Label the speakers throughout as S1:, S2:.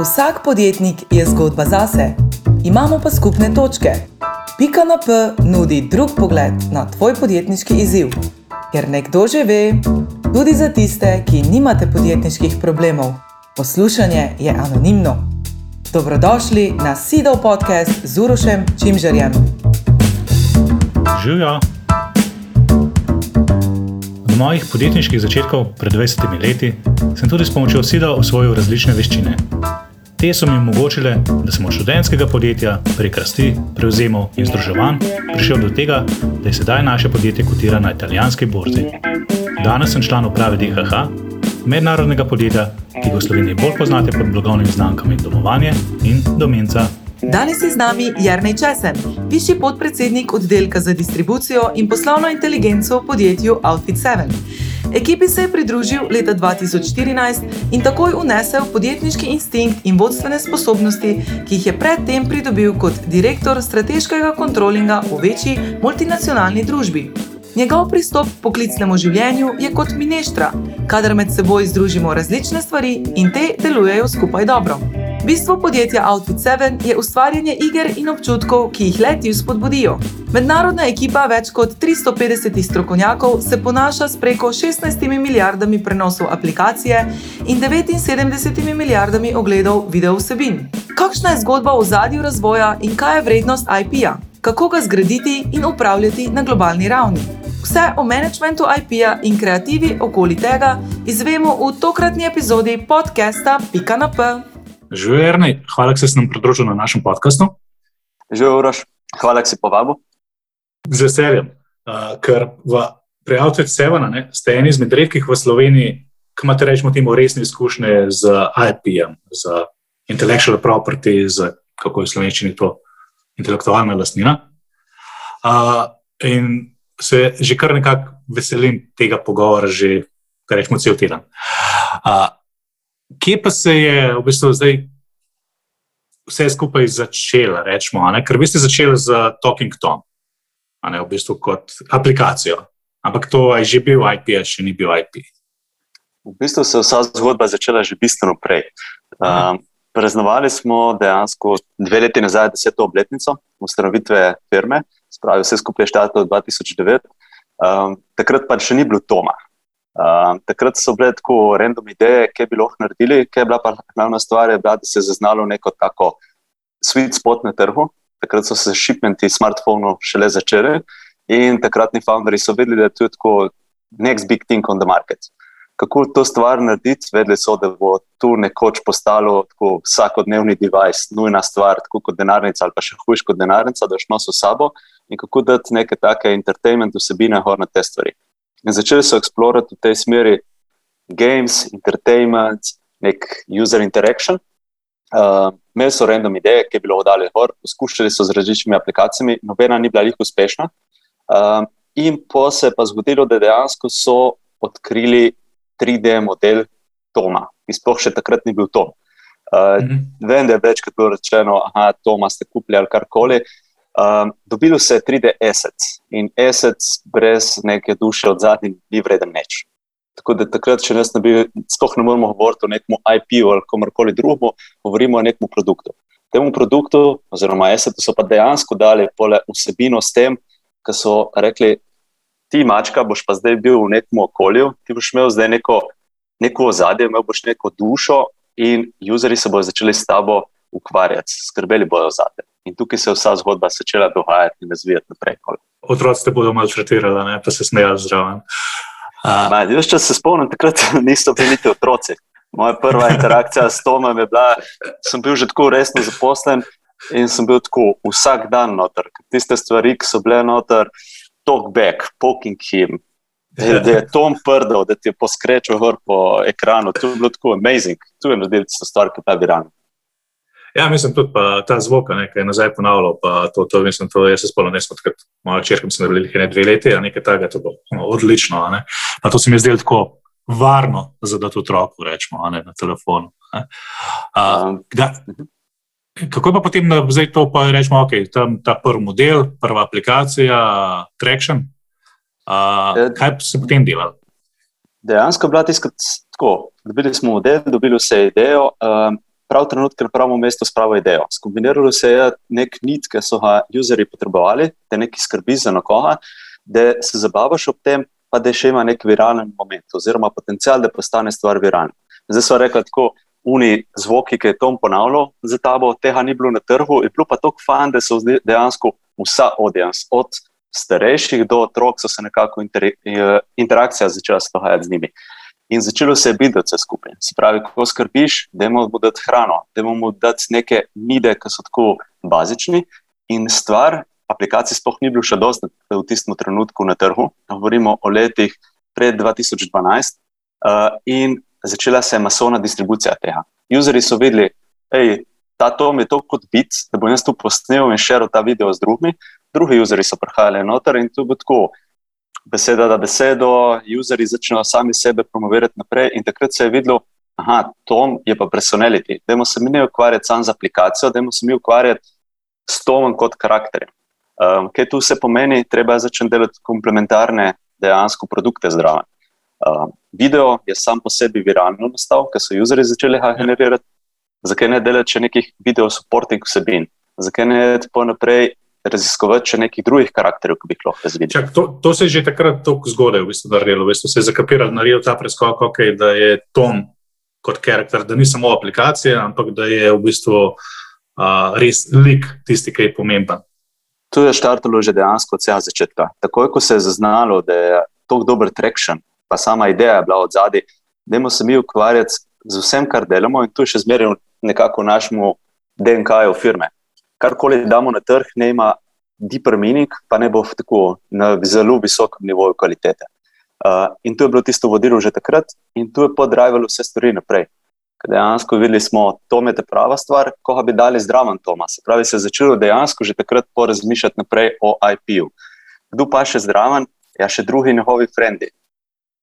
S1: Vsak podjetnik je zgodba zase, imamo pa skupne točke. Pika na P nudi drug pogled na tvoj podjetniški izziv. Ker nekdo že ve, tudi za tiste, ki nimate podjetniških problemov, poslušanje je anonimno. Dobrodošli na Sidov podcast z Urošem Čimžerjem.
S2: Živijo. Od mojih podjetniških začetkov pred 20 leti sem tudi s pomočjo SIDA osvojil različne veščine. Te so mi omogočile, da sem od študentskega podjetja prek rasti, prevzemov in združevanj prišel do tega, da je sedaj naše podjetje kotira na italijanski borzi. Danes sem član uprave DHH, mednarodnega podjetja, ki ga v Sloveniji bolj poznate pod blagovnimi znamkami Domovanje in Domenca.
S1: Danes je z nami Jarnej Česen, višji podpredsednik oddelka za distribucijo in poslovno inteligenco v podjetju Outfit 7. Ekipi se je pridružil leta 2014 in takoj unesel podjetniški instinkt in vodstvene sposobnosti, ki jih je predtem pridobil kot direktor strateškega kontrolinga v večji multinacionalni družbi. Njegov pristop k poklicnemu življenju je kot mineštra, kadar med seboj združimo različne stvari in te delujejo skupaj dobro. Bistvo podjetja Outfit 7 je ustvarjanje iger in občutkov, ki jih leti spodbudijo. Mednarodna ekipa več kot 350 strokovnjakov se ponaša s preko 16 milijardami prenosov aplikacije in 79 milijardami ogledov video vsebin. Kakšna je zgodba o zadju razvoja in kaj je vrednost IP-ja? Kako ga zgraditi in upravljati na globalni ravni? Vse o menedžmentu IP-ja in kreativi okoli tega izvemo v tokratni epizodi podcasta Pika na P.
S2: Živijo, Ernej, hvala, da si nam pridružil na našem podkastu.
S3: Živijo, Uroš, hvala, da si povabil.
S2: Z veseljem, uh, ker v Prijavcu Sevena ste eni izmed redkih v Sloveniji, ki imate rečemo temu resne izkušnje z IP-jem, z intellectual property, z kako je slovenščini to intelektualna lastnina. Uh, in se že kar nekako veselim tega pogovora, že rečemo cel teden. Uh, kje pa se je v bistvu zdaj vse skupaj začelo, rečemo, ker vi ste začeli z Talking Tom, ne, v bistvu kot aplikacijo. Ampak to je že bil IP, še ni bil IP.
S3: V bistvu se je vsa zgodba začela že bistveno prej. Um, Preznovali smo dejansko dve leti nazaj, deseto obletnico ustanovitve firme, spravi vse skupaj štatov 2009. Um, takrat pa še ni bilo Toma. Um, takrat so bile tako random ideje, kaj bi lahko naredili, kaj je bila pa glavna stvar, je bila, da se je zaznalo neko tako sweet spot na trgu. Takrat so se shipmenti smartphonov šele začeli in takratni founderji so vedeli, da je to tako next big thing on the market. Kako to stvar narediti, vedeli so, da bo tu nekoč postalo vsakodnevni device, nujna stvar, tako kot denarnica ali pa še hujš kot denarnica, da šlo s sabo in kako dati neke take entertainment vsebine hor na te stvari. In začeli so eksplorati v tej smeri games, entertainment, nek user interaction. Uh, imeli so random ideje, ki je bilo oddaljen gor, poskušali so z različnimi aplikacijami, nobena ni bila jih uspešna. Uh, in po se je pa zgodilo, da dejansko so odkrili 3D model Toma, ki sploh še takrat ni bil Tom. Uh, mm -hmm. Vem, da je večkrat bilo rečeno, da Toma ste kupili ali karkoli. Um, dobilo se je 3D assets in assets brez neke duše od zadnjih ni vreden nič. Tako da takrat, če nas ne bi, sploh ne moremo govoriti o nekem IP-u ali komorkoli drugemu, govorimo o nekem produktu. Temu produktu, oziroma assetu, so pa dejansko dali pole vsebino s tem, da so rekli: Ti, mačka, boš pa zdaj bil v nekem okolju, ti boš imel zdaj neko, neko ozadje, imel boš neko dušo in useri se bodo začeli s tabo ukvarjati, skrbeli bodo za te. In tukaj se je vsa zgodba začela dogajati in razvijati naprej.
S2: Otroci te bodo maltretirali, pa se smejali zraven.
S3: Uh. Jaz, če se spomnim, takrat niso bili niti otroci. Moja prva interakcija s Tomom je bila, da sem bil že tako resno zaposlen in sem bil tako vsak dan noter. Tiste stvari, ki so bile noter, talk back, poking him. Da je Tom prdel, da ti je poskrečil po ekranu. To je bilo tako amazing. Tu je naredil tisto stvar, ki pa bi rano.
S2: Ja, mislim tudi ta zvok, ki je nazaj ponavljal. To, to, mislim, to, jaz se spomnim, da smo takrat, moja črka, mislim, da bili nekaj dve leti, a nekaj takega, to bo no, odlično. To se mi je zdelo tako varno, za da to otroku rečemo ne, na telefonu. A, da, kako je pa potem, da zdaj to pa rečemo, ok, tam ta prvi model, prva aplikacija, Traction. A, ja. kaj se potem delalo?
S3: Dejansko je bila tiskati tako. Dobili smo model, dobili vse idejo. Um, prav trenutek na pravem mestu s pravo idejo. Skombiniralo se je nek nit, ki so ga userji potrebovali, da neki skrbi za nekoga, da se zabavaš ob tem, pa da še ima nek viralen moment, oziroma potencial, da postane stvar viralna. Zdaj so rekli tako. Uni zvoki, ki je Tom ponavljal za tabo, tega ni bilo na trgu, je bilo pa tako fajn, da so dejansko vsa audience, od starejših do otrok, so se nekako inter, interakcija začela dogajati z njimi. In začelo se je biti vse skupaj. Se pravi, ko skrbiš, da moramo dati hrano, da moramo dati neke mide, ki so tako bazični. In stvar, aplikacij sploh ni bilo še dosti v tistem trenutku na trgu. Govorimo o letih pred 2012 uh, in začela se je masovna distribucija tega. Userji so videli, da ta Tom je to kot bit, da bom jaz tu posnel in širil ta video z drugimi. Drugi userji so prihajali noter in to bo tako beseda da besedo, userji začnejo sami sebe promovirati naprej. In takrat se je videlo, da Tom je pa personality. Dajmo se mi ne ukvarjati samo z aplikacijo, dajmo se mi ukvarjati s Tomom kot karakterjem. Um, kaj tu vse pomeni, treba je začeti delati komplementarne dejansko produkte zdrave. Um, video je sam po sebi viralno nastal, ker so userji začeli ga generirati. Zakaj ne delati še nekih video supporting vsebin? Zakaj ne tako naprej raziskovati še nekih drugih karakterjev, ki bi jih lahko razvili.
S2: Čak, to, to se je že takrat tako zgodaj, v bistvu, naredilo, v bistvu se je zakapiral, naredil ta preskok, okay, da je Tom kot karakter, da ni samo aplikacija, ampak da je v bistvu uh, res lik tisti, ki je pomemben.
S3: To je štartalo že dejansko od vsega začetka. Takoj, ko se je zaznalo, da je tako dober traction, pa sama ideja je bila od zadaj, da moramo se mi ukvarjati z vsem, kar delamo, in to je še zmeraj nekako našemu DNK-ju firme karkoli damo na trg, ne ima deeper meaning, pa ne bo tako na zelo visokem nivoju kvalitete. Uh, in to je bilo tisto vodilo že takrat, in to je podrajvalo vse stvari naprej. Ker dejansko videli smo, da je to prava stvar, ko bi dali zdraven Toma. Se pravi, se je začelo dejansko že takrat porazmišljati naprej o IP-ju. Kdo pa še zdraven, ja, še drugi njihovi frendi.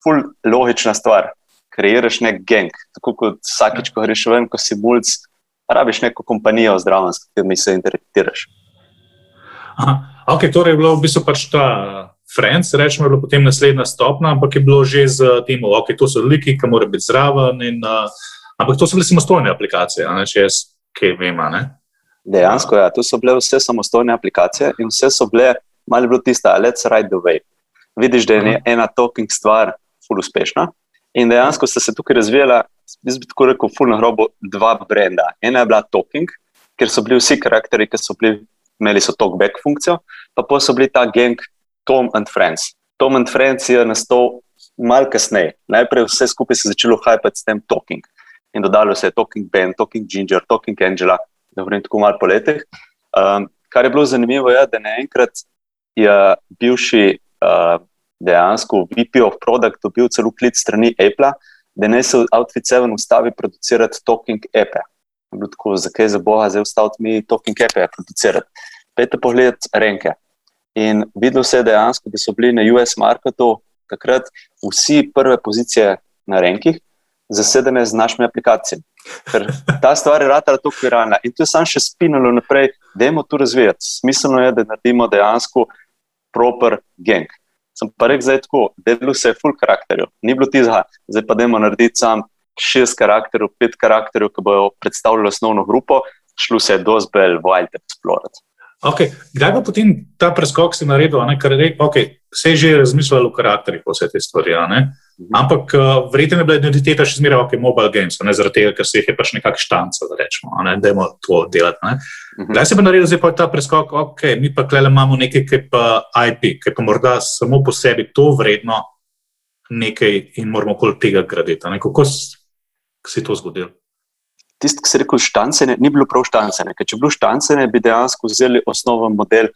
S3: Ful logična stvar. Kreiraš nek geng, tako kot vsakič, ko greš ven, ko si mulj, rabiš neko kompanijo zdravo, s katero se interaktiraš.
S2: Ok, torej je bilo v bistvu pač ta Friends, rečemo, je bilo potem naslednja stopna, ampak je bilo že z tem, ok, to so liki, ki morajo biti zraven. In, uh, ampak to so bile samostojne aplikacije, ne, če jaz kaj vem.
S3: Dejansko, ja, to so bile vse samostojne aplikacije in vse so bile, malo bilo tista, let's ride the wave. Vidiš, da je ena talking stvar, full uspešna. In dejansko sta se tukaj razvijala jaz bi tako rekel, fulno grobo, dva brenda. Ena je bila Talking, ker so bili vsi karakteri, ki so bili, imeli so talkback funkcijo, pa pa so bili ta gang Tom and Friends. Tom and Friends je nastal malo kasneje. Najprej vse skupaj se je začelo hajpati s tem Talking. In dodalo se je Talking Ben, Talking Ginger, Talking Angela, da vrnem tako malo po letih. Um, kar je bilo zanimivo, je, da naenkrat je bivši uh, dejansko VP of Product dobil celo klic strani Apple da naj se Outfit 7 ustavi producirati talking epe. Tako, zakaj za boga zdaj ustaviti mi talking epe producirati? Pejte pogled renke. In videlo se je dejansko, da so bili na US marketu takrat vsi prve pozicije na renkih zasedene z našimi aplikacijami. Ker ta stvar je ratala tako viralna in to je sam še spinalo naprej, da je to razvijati. Smiselno je, da naredimo dejansko proper gang. Sem pa rekel, da je tako, delo se je full karakterjev, ni bilo tizga, zdaj pa dajmo narediti sam šest karakterjev, pet karakterjev, ki bodo predstavljali osnovno grupo, šlo se je dosti bolj wild explorati.
S2: Okay. Kdaj bo potem ta preskok si naredil, ker okay, se je že razmišljal o karakterih, vse te stvari. Mhm. Ampak uh, verjetno je bila identiteta še zmeraj ok, mobile games, ne zaradi tega, ker se jih je pač nekako štanca, da rečemo, ne, da je to delati. Ne. Mhm. Kdaj se bo naredil zdaj pa ta preskok, ok, mi pa klele imamo nekaj, ki pa IP, ki pa morda samo po sebi to vredno nekaj in moramo okoli tega graditi. Kako se je to zgodilo?
S3: Tisti, ki je rekel štancene, ni bilo prav štancene, ker če bi bilo štancene, bi dejansko vzeli osnoven model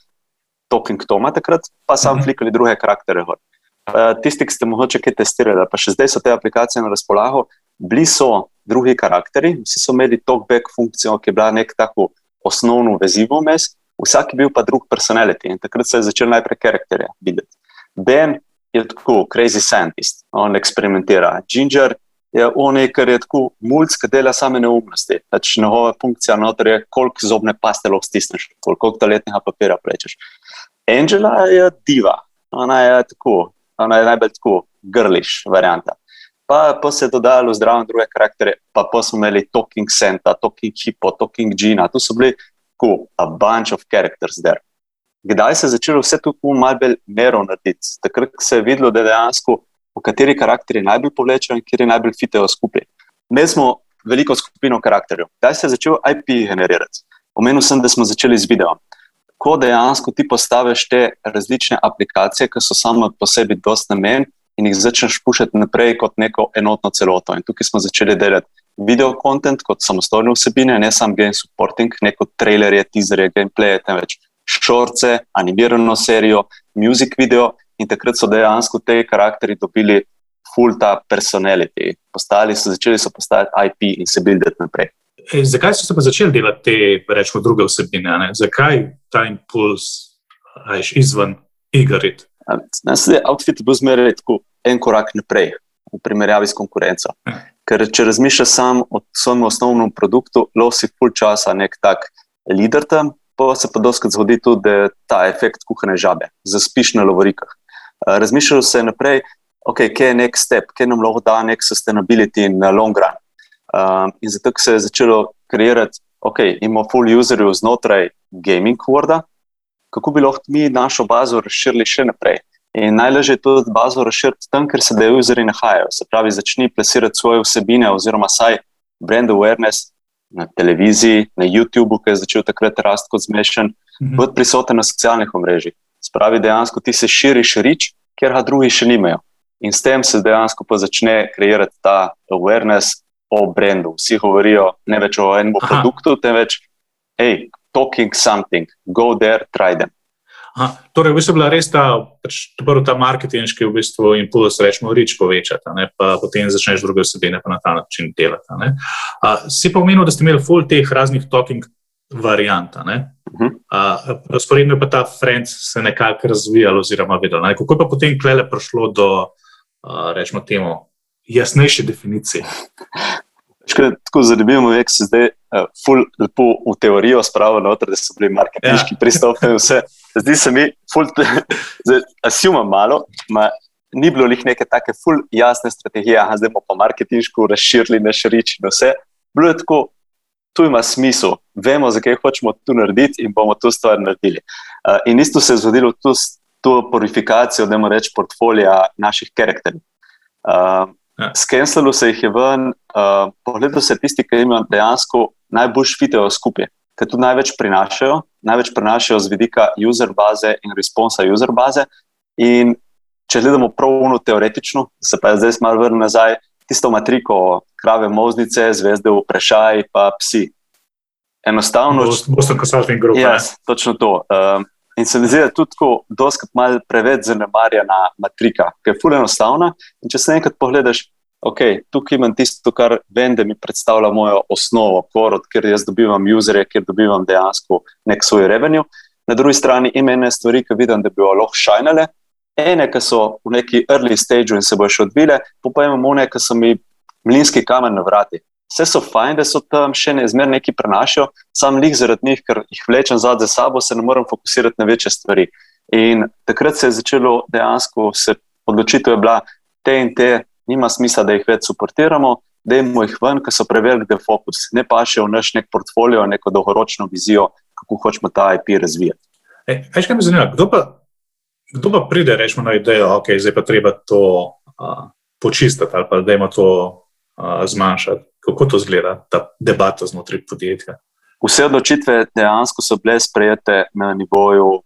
S3: Talking Toma takrat, pa sam mhm. flikali druge karaktere. Gor. Eh, tisti, ki ste morda kaj testirali, pa še zdaj so te aplikacije na razpolago, bili so drugi karakteri, vsi so imeli talkback funkcijo, ki je bila nek tako osnovno vezivo mes, vsak je bil pa drug personality in takrat se je začel najprej karakterje videti. Ben je tako, crazy scientist, on eksperimentira. Ginger je on, kar je tako mulj, ki dela same neumnosti. Pač njegova funkcija noter je, koliko zobne paste lahko stisneš, koliko toaletnega papira prečeš. Angela je diva, ona je tako, ona je najbolj tako grliš varianta. pa, pa se je dodajalo zdravo druge karaktere, pa, pa smo imeli Talking Santa, Talking Hippo, Talking Gina, tu so bili cool, a bunch of characters there. Kdaj se je začelo vse to malo bolj mero narediti? Takrat se je videlo, da dejansko v kateri karakteri najbolj povlečejo in kjer je najbolj fitejo skupaj. Mi smo veliko skupino karakterjev. Kdaj se je začel IP generirati? Omenil sem, da smo začeli z videom. Ko dejansko ti postaviš te različne aplikacije, ki so samo po sebi dost namen in jih začneš pušati naprej kot neko enotno celoto. In tukaj smo začeli delati video content kot samostojne vsebine, ne samo game supporting, ne kot trailerje, teaserje, gameplay, temveč šorce, animirano serijo, music video. In takrat so dejansko te karakteri dobili full ta personality, postali so začeli so postajati IP in se buildati naprej.
S2: E, zakaj so se pa začeli delati te, rečemo, druge vsebine? Ne? Zakaj ta impuls ajš, izven igri?
S3: Outfit je bil zmeraj en korak naprej v primerjavi s konkurenco. Ja. Ker če razmišljaš samo o svojem osnovnem produktu, lahko si full časa nek tak leader tam, pa se pa doskrat zgodi tudi, da je ta efekt kuhane žabe, zaspiš na lovorikah. Razmišljal se naprej, okay, kaj je nek step, kaj nam lahko da nek sustainability na long run. Um, in zato se je začelo kreirati, ok, imamo full userjev znotraj gaming worda, kako bi lahko mi našo bazo razširili še naprej. In najlažje je to bazo razširiti tam, ker se dejo userji nahajajo. Se pravi, začni plasirati svoje vsebine, oziroma saj brand awareness na televiziji, na YouTubu, ki je začel takrat rasti kot zmešen, mhm. biti prisoten na socialnih omrežjih. Spravi dejansko ti se širiš rič, ker ga drugi še nimajo. In s tem se dejansko začne kreirati ta awareness o brendu. Vsi govorijo ne več o enem produktu, temveč, hej, talking something, go there, try them.
S2: Aha, torej, v bistvu bila res ta, pač, ta marketinški v bistvu impuls, rečemo, reč povečati, ne, pa potem začneš druge vsebine pa na ta način delati. A, si pa omenil, da ste imeli full teh raznih talking variant. Uh -huh. Razporedno je pa ta Friends se nekako razvijal, oziroma videl. Ne. Kako je pa potem klele prišlo do rečemo temu, jasnejše definicije.
S3: Škaj, tako zanimivo je, da se zdaj uh, ful lepo v teorijo spravlja noter, da so bili marketinški ja. pristopi in vse. Zdi se mi, da asumam malo, ma, ni bilo jih neke take ful jasne strategije, a zdaj bomo pa marketinško razširili naš rič in vse. Bilo je tako, tu ima smisel, vemo, zakaj hočemo tu narediti in bomo to stvar naredili. Uh, in isto se je zgodilo tu to purifikacijo, da moramo reči, portfolija naših karakterjev. Uh, ja. Skenslalo se jih je ven, uh, pogledal se tisti, ki jim dejansko najbolj švitejo skupaj, ker tu največ prinašajo, največ prinašajo z vidika user baze in responsa user baze. In če gledamo pravno teoretično, se pa zdaj malo vrnem nazaj, tisto matriko, krave, moznice, zvezde, vprašaj, pa psi. Enostavno.
S2: Boston Consulting Group.
S3: Ja, yes, točno to. Um, In se mi zdi, da je tudi tako, doskrat malo preveč zanemarjena matrika, ki je fully enostavna. In če se enkrat pogledaš, ok, tukaj imam tisto, kar vem, da mi predstavlja mojo osnovo, korot, kjer jaz dobivam userje, kjer dobivam dejansko nek svoj revenue. Na drugi strani ima ene stvari, ki vidim, da bi jo lahko šajnale, ene, ki so v neki early stage in se bojo še odvile, pa imamo one, ki so mi mlinski kamen na vrati vse so fajn, da so tam še ne zmeraj neki prenašajo, sam lih zaradi njih, ker jih vlečem zadaj za sabo, se ne morem fokusirati na večje stvari. In takrat se je začelo dejansko, se odločitev je bila, te in te, nima smisla, da jih več suportiramo, da imamo jih ven, ker so prevelik defokus, ne pa še v naš nek portfolio, neko dolgoročno vizijo, kako hočemo ta IP razvijati.
S2: Veš, kaj me zanima, kdo pa, kdo pa pride, rečemo na idejo, da okay, je treba to uh, počistiti ali pa da ima to uh, zmanjšati. Kako to zgleda, ta debata znotraj podjetja?
S3: Vse odločitve dejansko so bile sprejete na nivoju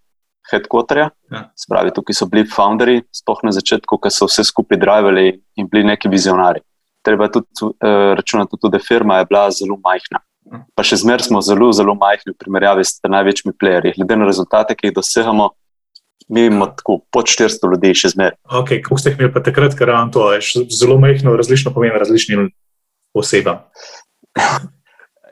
S3: headquarterja. Ja. Spravi, tukaj so bili founderji, sploh na začetku, ki so vse skupaj drivali in bili neki vizionari. Treba tudi uh, računati, tudi, da firma je bila zelo majhna. Ja. Pa še zmeraj smo zelo, zelo majhni v primerjavi s največjimi playerji. Glede na rezultate, ki jih dosegamo, mi imamo tako pod 400 ljudi, še zmeraj.
S2: Okay, kako ste jih imeli pa takrat, ker vam to je zelo majhno, različno pomeni različnim osebam?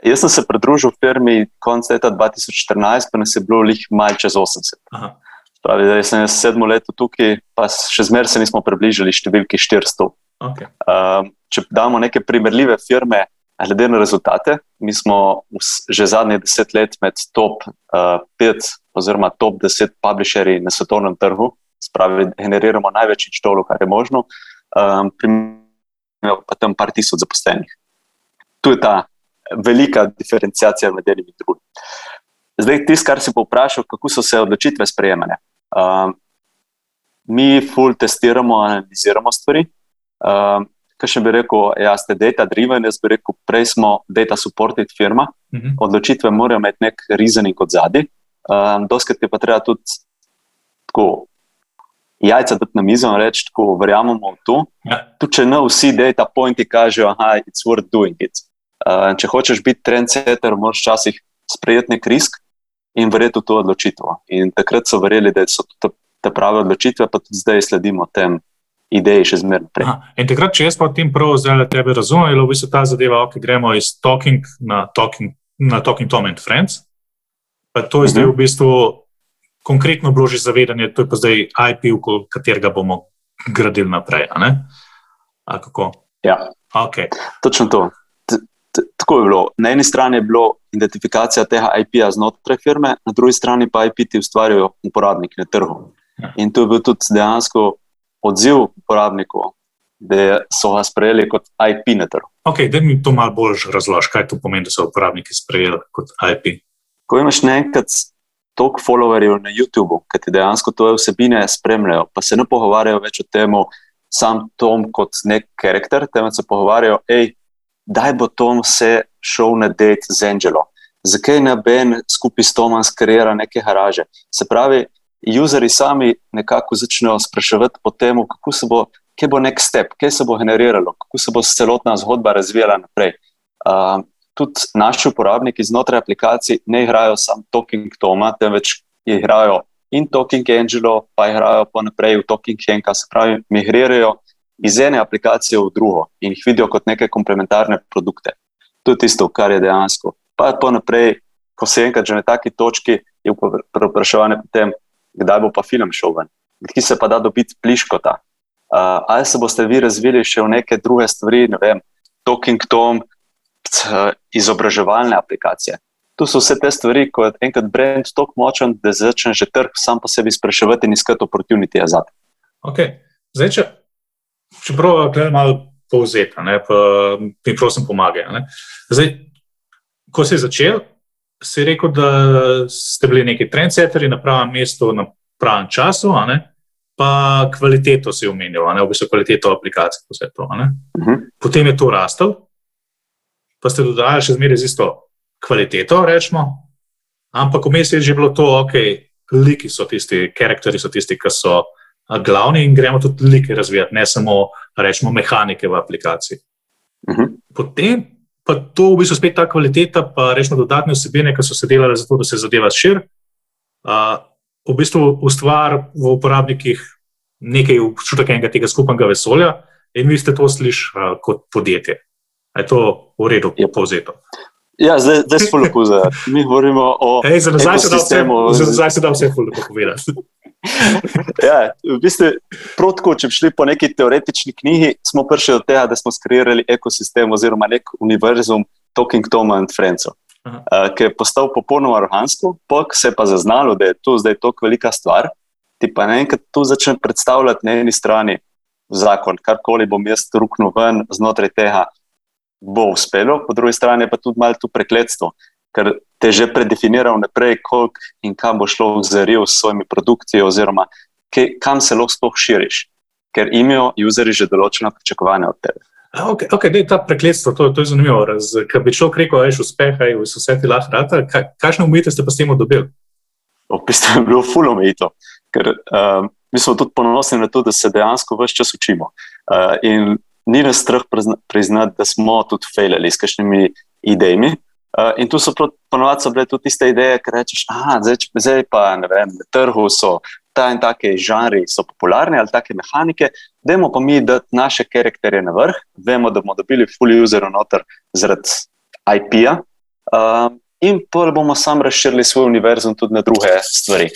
S3: Jaz sem se pridružil firmi konec leta 2014, pa nas je bilo jih malce čez 80. Pravi, da sem sedmo leto tukaj, pa še zmeraj se nismo približali številki 400. Okay. Um, če damo neke primerljive firme, glede na rezultate, mi smo že zadnjih deset let med top 5 uh, oziroma top 10 publisherji na svetovnem trgu, spravi, generiramo največ čtolov, kar je možno. Um, imajo pa tam par tisoč zaposlenih. Tu je ta velika diferencijacija med enim in drugim. Zdaj, tisto, kar si povprašal, kako so se odločitve sprejemale. Um, mi full testiramo, analiziramo stvari. Um, Kaj še bi rekel, jaz ste data driven, jaz bi rekel, prej smo data supported firma, uh
S2: Mhm.
S3: -huh. odločitve morajo imeti nek reasoning od zadaj. Um, Doskrat je pa treba tudi tako jajca dati na mizo in reči, tako verjamemo v to.
S2: Ja.
S3: Tudi če ne vsi data pointi kažejo, da je it's worth doing it. Uh, če hočeš biti trendsetter, moraš včasih sprejeti nek risk in verjeti v to odločitev. In takrat so verjeli, da so to te prave odločitve, pa tudi zdaj sledimo tem ideji še zmeraj.
S2: Aha. In takrat, če jaz pa tem prav zdaj tebe razumem, je v bistvu ta zadeva, ki gremo iz talking na talking, na talking Tom and Friends. Pa to je zdaj
S3: Mhm.
S2: v bistvu konkretno bilo že zavedanje, to je pa zdaj IP, okoli katerega bomo gradili naprej. a? A?
S3: Ja.
S2: Okay.
S3: Točno to. T Tako je bilo. Na eni strani je bilo identifikacija tega IP-ja znotraj firme, na drugi strani pa IP ti ustvarjajo uporabniki na trgu.
S2: Ja.
S3: In to je bil tudi dejansko odziv uporabnikov, da so ga sprejeli kot IP na trgu.
S2: Ok, da mi to malo bolj razloži, kaj to pomeni, da so uporabniki sprejeli kot IP.
S3: Ko imaš naenkrat toliko followerjev na YouTubu, ki ti dejansko to vsebine spremljajo, pa se ne pogovarjajo več o tem, sam Tom kot nek karakter, temveč se pogovarjajo, hej, kdaj bo Tom se šel na date z Angelo, zakaj ne Ben skupaj s Tomom skreira neke garaže. Se pravi, useri sami nekako začnejo spraševati o tem, kako se bo, kje bo nek step, kje se bo generiralo, kako se bo celotna zgodba razvijala naprej. Uh, tudi naši uporabniki znotraj aplikacij ne igrajo samo Talking Toma, temveč igrajo in Talking Angelo, pa igrajo pa naprej v Talking Henka, se pravi, migrirajo iz ene aplikacije v drugo in jih vidijo kot neke komplementarne produkte. To je tisto, kar je dejansko. Pa pa naprej, ko se enkrat že na taki točki, je vprašanje potem, kdaj bo pa film šel ven, ki se pa da dobiti pliškota. Uh, ali se boste vi razvili še v neke druge stvari, ne vem, Talking Tom, izobraževalne aplikacije. Tu so vse te stvari, ko je enkrat brand tako močen, da začne že trg sam po sebi spraševati in iskati opportunity za to.
S2: Okay. Zdaj, če, če prav gledam malo povzeti, pa mi prosim pomagaj. Zdaj, ko si začel, si rekel, da ste bili neki trendsetteri na pravem mestu, na pravem času, pa kvaliteto si omenil, v bistvu kvaliteto aplikacij. Vse to, uh -huh. Potem je to rastel, pa ste dodali še zmeraj z isto kvaliteto, rečemo, ampak vmes je že bilo to, ok, liki so tisti, karakteri so tisti, ki so glavni in gremo tudi like razvijati, ne samo rečemo mehanike v aplikaciji.
S3: Uh -huh.
S2: Potem pa to v bistvu spet ta kvaliteta, pa rečemo dodatne vsebine, ki so se delale za to, da se zadeva šir. Uh, v bistvu ustvar v uporabnikih nekaj občutek enega tega skupnega vesolja in vi ste to slišali uh, kot podjetje. Je to v redu,
S3: Ja.
S2: povzeto?
S3: Ja, zdaj, zdaj smo lepo za. Mi govorimo o
S2: Ej, za nazaj se da vse, za se da vse lepo povedati.
S3: Ja, v bistvu, prav tako, če bi šli po neki teoretični knjigi, smo prišli do tega, da smo skreirali ekosistem oziroma nek univerzum Talking Toma and Friends, uh, ki je postal popolnoma organsko, pa se je pa zaznalo, da je to zdaj tako velika stvar, ti pa naenkrat to začne predstavljati na eni strani zakon, karkoli bom jaz ruknil ven znotraj tega, bo uspelo, po drugi strani pa tudi malo to prekletstvo, ker te že predefinira vnaprej, koliko in kam bo šlo v zaril s svojimi produkti, oziroma ke, kam se lahko sploh širiš, ker imajo useri že določena pričakovanja od tebe.
S2: Okay da je ta prekletstvo, to, to je zanimivo. Ker bi človek rekel, da je uspeha in vse ti lahko rata, kaj, kakšne umite ste pa s tem dobili?
S3: V bistvu je bilo fulo omejito, ker um, mi smo tudi ponosni na to, da se dejansko vse čas učimo. Uh, in ni nas strah prizna, priznati, da smo tudi fejlali s kakšnimi idejami. Uh, in tu so ponovadi so bile tudi tiste ideje, ki rečeš, da zdaj, zdaj pa ne vem, na trgu so ta in take žanri, so popularni ali take mehanike, dajmo pa mi dati naše karakterje na vrh, vemo, da bomo dobili fully user noter zaradi IP-ja. Uh, In pa bomo sam razširili svoj univerzum tudi na druge stvari.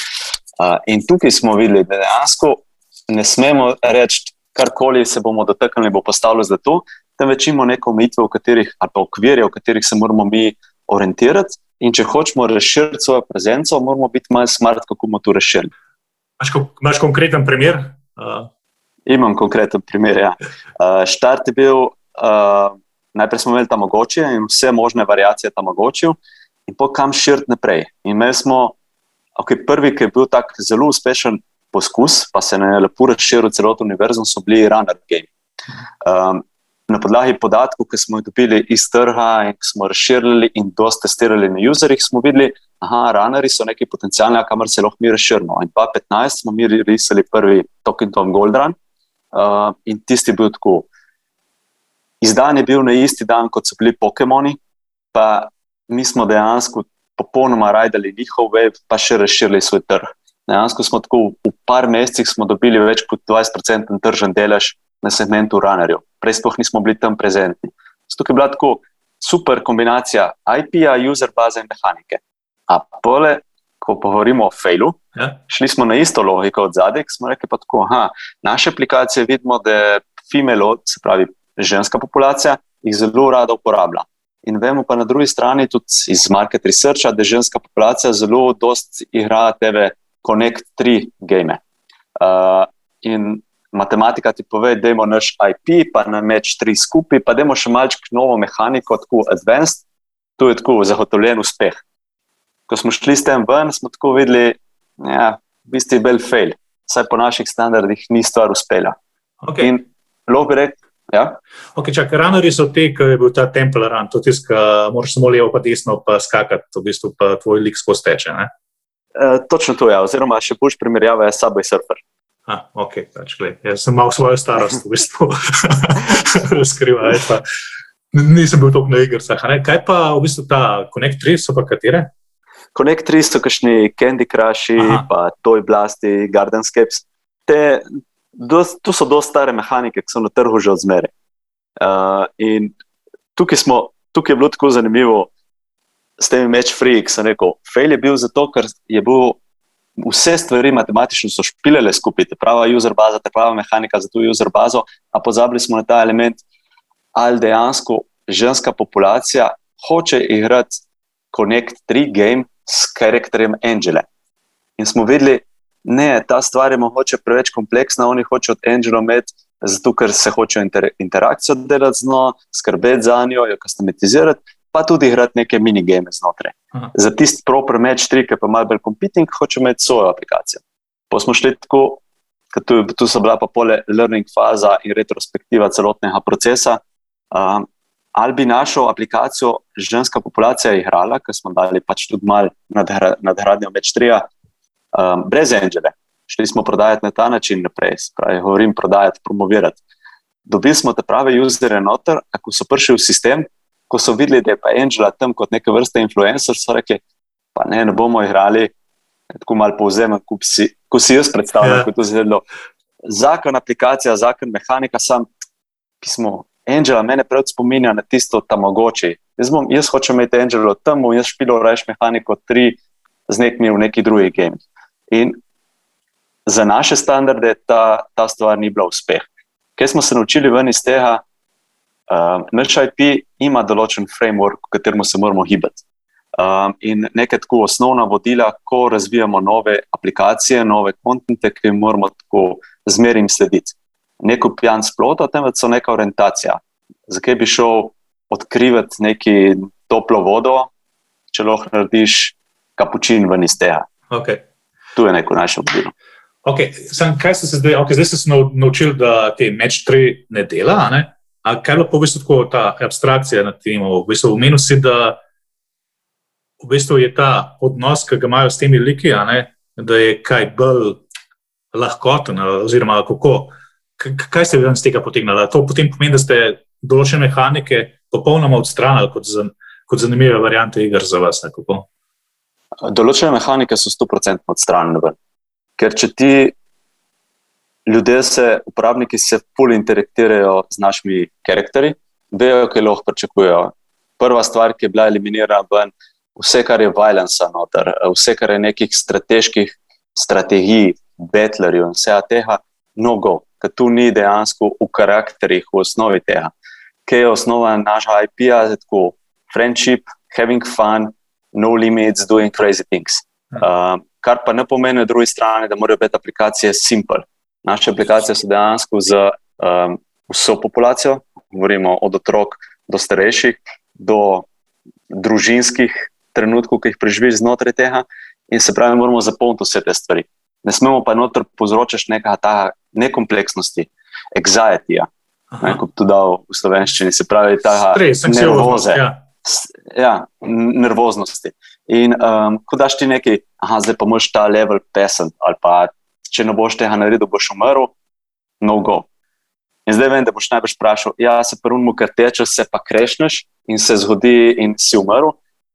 S3: Uh, in tukaj smo videli, da dejansko ne smemo reči, karkoli se bomo dotaknili, bo postalo za to, temveč imamo neke omejitve, v katerih, ali pa okvirje, v katerih se moramo mi orientirati. In če hočemo razširiti svojo prezenco, moramo biti malo smart, kako bomo to razširili.
S2: Imaš, imaš konkreten primer? Uh,
S3: Imam konkreten primer. Ja. Uh, štart je bil uh, najprej smo imeli tam mogoče in vse možne variacije tam mogoče, in po kam širiti naprej. In imeli smo, okay, prvi, ki je bil tak zelo uspešen poskus, pa se je lepo razširil celotno univerzum, so bili runner game. Um, na podlagi podatkov, ki smo jih dobili iz trga in ki smo razširili in dosta testirali na userjih, smo videli, da runnerji so neki potencijalni, kamor se lahko mi razširimo. In 2015 smo mi risali prvi Token Tom Gold Run uh, in tisti bil tako. Izdan je bil na isti dan, kot so bili Pokémoni, pa mi smo dejansko popolnoma rajdali njihov web, pa še razširili svoj trg. Dejansko smo tako v par mesecih dobili več kot 20% tržen delež na segmentu runnerjev. Prej sploh nismo bili tam prezentni. Zato je bila tako super kombinacija IP-ja, user baze in mehanike. A pole, ko govorimo o failu, ja. šli smo na isto logiko od zadaj, smo rekli pa tako, da naše aplikacije vidimo, da je female, se pravi ženska populacija, jih zelo rada uporablja. In vemo pa na drugi strani tudi iz market researcha, da ženska populacija zelo dost igra tebe Connect 3 game. Uh, in matematika ti pove, da imamo naš IP, pa na meč 3 skupaj, pa da imamo še malček novo mehaniko, tako advanced, to je tako zagotovljen uspeh. Ko smo šli s tem ven, smo tako videli, da ja, je v bistvu bil fail, saj po naših standardih ni stvar uspela.
S2: Okay.
S3: In lahko bi rekel, Ja.
S2: Okay, čak, runnerji so ti, ki je bil ta template run, to tiska, moraš samo levo, pa desno, pa skakati, v bistvu pa tvoj lik skozi teče.
S3: E, točno to je, ja. oziroma še boljš primerjava je Subway Surfer.
S2: Ah, ok, pač gled. Jaz sem imel svojo starost, v bistvu, razkrivaj. Nisem bil toliko na igrah. Kaj pa v bistvu ta Connect 3 so pa katere?
S3: Connect 3 so kašni Candy Crush, pa Toy Blasti, Gardenscapes. Te dos, tu so zelo stare mehanike, ki so na trgu že odmere. Uh, in tukaj, smo, tukaj je bilo tako zanimivo s temi match free, ki sem rekel, fail je bil zato, ker je bil. Vse stvari matematično so špilele skupaj, te prava user baza, te prava mehanika za to user bazo, a pozabili smo na ta element, ali dejansko ženska populacija hoče igrati Connect 3 game s karakterjem Angela. In smo videli, ne, ta stvar je mogoče preveč kompleksna, oni hočejo od Angela imeti, zato ker se hočejo inter, interakcijo delati z njo, skrbeti za njo, jo customatizirati, pa tudi igrati neke minigame znotraj. Aha. Za tisti proper match tri, ki pa malo bolj competing, hočejo imeti svojo aplikacijo. Pa smo šli tako, tu, tu so bila pa pole learning faza in retrospektiva celotnega procesa. Um, Ali bi našo aplikacijo ženska populacija igrala, ker smo dali pač tudi malo nadgradnjo več trija, um, brez Angela. Šli smo prodajati na ta način naprej, pravi, govorim prodajati, promovirati. Dobili smo te prave userje noter, ko so prišli v sistem, ko so videli, da je pa Angela tam kot neke vrste influencer, so rekli, pa ne, ne bomo igrali, tako malo povzemem, ko si, ko si jaz predstavljam, ja. kot je zelo. Zakon aplikacija, zakon mehanika, sam pismo. Angela mene prav spominja na tisto tam mogoče. Jaz, jaz hočem imeti Angelo tam, jaz špilo reš mehaniko tri z nekimi v neki drugi game. In za naše standarde ta, ta stvar ni bila uspeh. Kaj smo se naučili ven iz tega? Um, naš IP ima določen framework, v katerem se moramo gibati. Um, in nekaj tako osnovna vodila, ko razvijamo nove aplikacije, nove kontente, ki jim moramo tako zmeraj slediti. Neko pijan splota, temveč so neka orientacija. Zakaj bi šel odkrivati neki toplo vodo, če lahko narediš kapučin ven iz tega?
S2: Okay
S3: tu je neko naše vodilo.
S2: Okay, sam, kaj ste se zdaj, okay, zdaj ste se naučili, da te meč tri ne dela? Ne? A kaj je lahko v bistvu tako ta abstrakcija na tem? V bistvu omenil si, da v bistvu je ta odnos, ki ga imajo s temi liki, da je kaj bolj lahkoten, oziroma kako. Kaj ste vi iz tega potegnili? To potem pomeni, da ste določene mehanike popolnoma odstranili kot, zan, kot zanimive variante igr za vas. Kako?
S3: Določene mehanike so 100% odstranjene. Ker če ti ljudje, se, uporabniki, se fully interaktirajo z našimi karakterji, vejo, kaj lahko pričakujejo. Prva stvar, ki je bila eliminirana, je vse, kar je violence, noter, vse, kar je nekih strateških strategij, betlerjev in vse tega, no go, ker tu ni dejansko v karakterih, v osnovi tega. Kaj je osnova našega IP-ja, tako friendship, having fun no limits, doing crazy things. Uh, kar pa ne pomeni na drugi strani, da morajo biti aplikacije simple. Naše aplikacije so dejansko za um, vso populacijo, govorimo od otrok do starejših, do družinskih trenutkov, ki jih preživiš znotraj tega, in se pravi, moramo zapolniti vse te stvari. Ne smemo pa noter povzročiti nekaj ta nekompleksnosti, anxiety, ne, kot tudi v slovenščini, se pravi, ta nervoze. Ja. Ja, nervoznosti. In um, ko daš ti nekaj, aha, zdaj pa moš ta level pesen, ali pa če ne boš tega naredil, boš umrl, no go. In zdaj vem, da boš najbrž vprašal, ja, se prvemu, ker teče, se pa krešneš in se zgodi, in si umrl.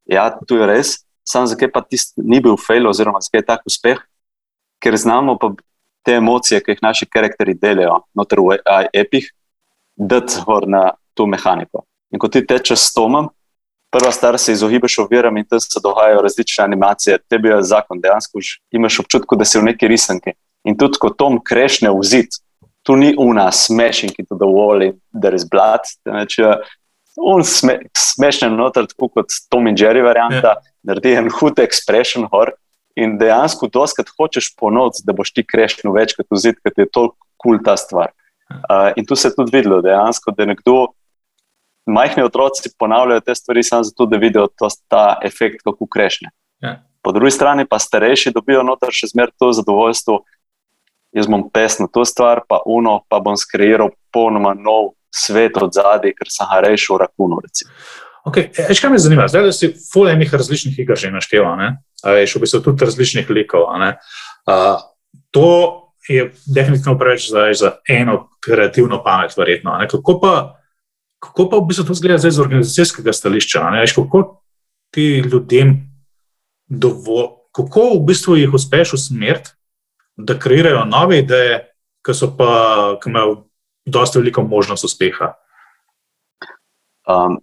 S3: Ja, to je res. Sam zakaj pa ti ni bil fail, oziroma zakaj je tak uspeh? Ker znamo pa te emocije, ki jih naši karakteri delajo, noter v epih, dati gor na to mehaniko. In ko ti tečeš s tomom, prva stvar se izogibaš oviram in tam se dogajajo različne animacije. Tebi je zakon, dejansko imaš občutek, da si v neki risanki. In tudi ko tom krešne v zid, tu ni una smashing into the wall in there is blood. Temveč, un sme, smešne noter, tako kot Tom in Jerry varianta, yeah. Ja. naredi en hud expression hor. In dejansko, doskrat hočeš ponoviti, da boš ti krešil večkrat v zid, ker je to kul cool ta stvar. Uh, in tu se je tudi videlo, dejansko, da nekdo, majhni otroci, ponavljajo te stvari samo zato, da vidijo to, ta efekt, kako krešne. Ja. Po drugi strani pa starejši dobijo noter še zmeraj to zadovoljstvo, jaz bom pesnil to stvar, pa uno, pa bom skreiral popolnoma nov svet od zadaj, ker sem ga rešil v rakunu.
S2: Okay. Eš, kaj me zanima, zdaj da si full enih različnih iger že našteval, veš, v bistvu tudi različnih likov. Uh, to je definitivno preveč za, za eno kreativno pamet, verjetno. Kako pa, kako pa v bistvu to zgleda zdaj z organizacijskega stališča? Veš, kako ti ljudem dovolj, kako v bistvu jih uspeš usmeriti? da kreirajo nove ideje, ki so pa, ki imajo dosta veliko možnost uspeha?
S3: Um,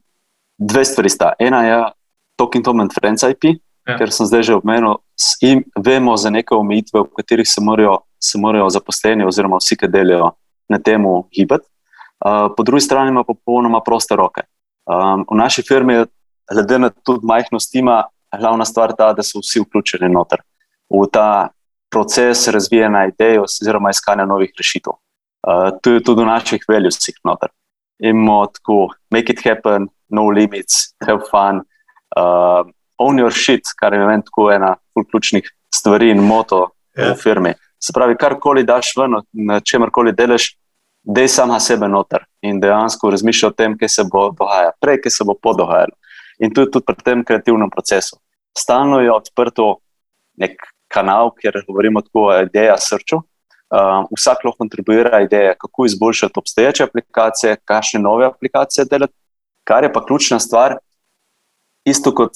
S3: dve stvari sta. Ena je Talking Tom and Friends IP, ja. ker sem zdaj že omenil, in vemo za neke omejitve, v katerih se morajo, se morajo zaposleni oziroma vsi, ki delajo na temu, gibati. Uh, po drugi strani ima popolnoma proste roke. Um, v naši firmi je, glede na tudi majhnost, ima glavna stvar ta, da so vsi vključeni noter v ta proces razvijanja idej oziroma iskanja novih rešitev. Uh, to je tudi v naših veljusih noter. Imamo tako, make it happen, no limits, have fun, uh, own your shit, kar je meni tako ena od ključnih stvari in moto yeah. v ja. firmi. Se pravi, karkoli daš ven, na čemarkoli delaš, dej sama sebe noter in dejansko razmišljaj o tem, kaj se bo dogajalo, prej, kaj se bo podogajalo. In je tudi pri tem kreativnem procesu. Stalno je odprto nek kanal, kjer govorimo tako o ideji srču. Um, vsak lahko kontribuira ideje, kako izboljšati obstoječe aplikacije, kakšne nove aplikacije delati. Kar je pa ključna stvar, isto kot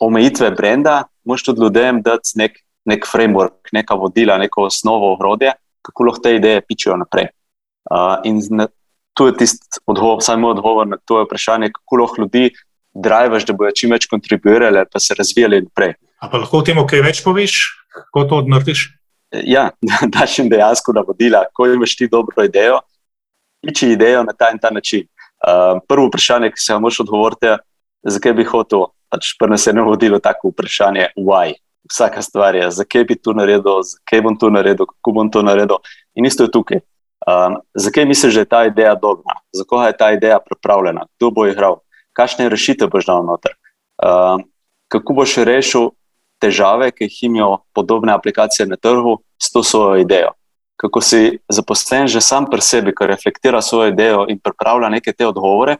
S3: omejitve brenda, moš tudi ljudem dati nek, nek framework, neka vodila, neko osnovo, orodje, kako lahko te ideje pičijo naprej. Uh, in ne, tu je tisti odgovor, samo odgovor na to vprašanje, kako lahko ljudi drivaš, da bodo čim več kontribuirali, pa se razvijali naprej.
S2: A pa lahko o tem kaj več poveš, kako to odmrtiš?
S3: Ja, daš jim dejansko navodila, ko imaš ti dobro idejo, piči idejo na ta in ta način. Uh, prvo vprašanje, ki se vam moš odgovoriti, je, zakaj bi hotel, pač prvo se je navodilo tako vprašanje, why. Vsaka stvar je, zakaj bi to naredil, zakaj bom to naredil, kako bom to naredil. In isto je tukaj. Um, zakaj misliš, da je ta ideja dobra, za koga je ta ideja pripravljena, kdo bo igral, kakšne rešitve boš dal noter, um, kako boš rešil težave, ki jih imajo podobne aplikacije na trgu, s to svojo idejo. Kako si zaposlen že sam pri sebi, ki reflektira svojo idejo in pripravlja neke te odgovore,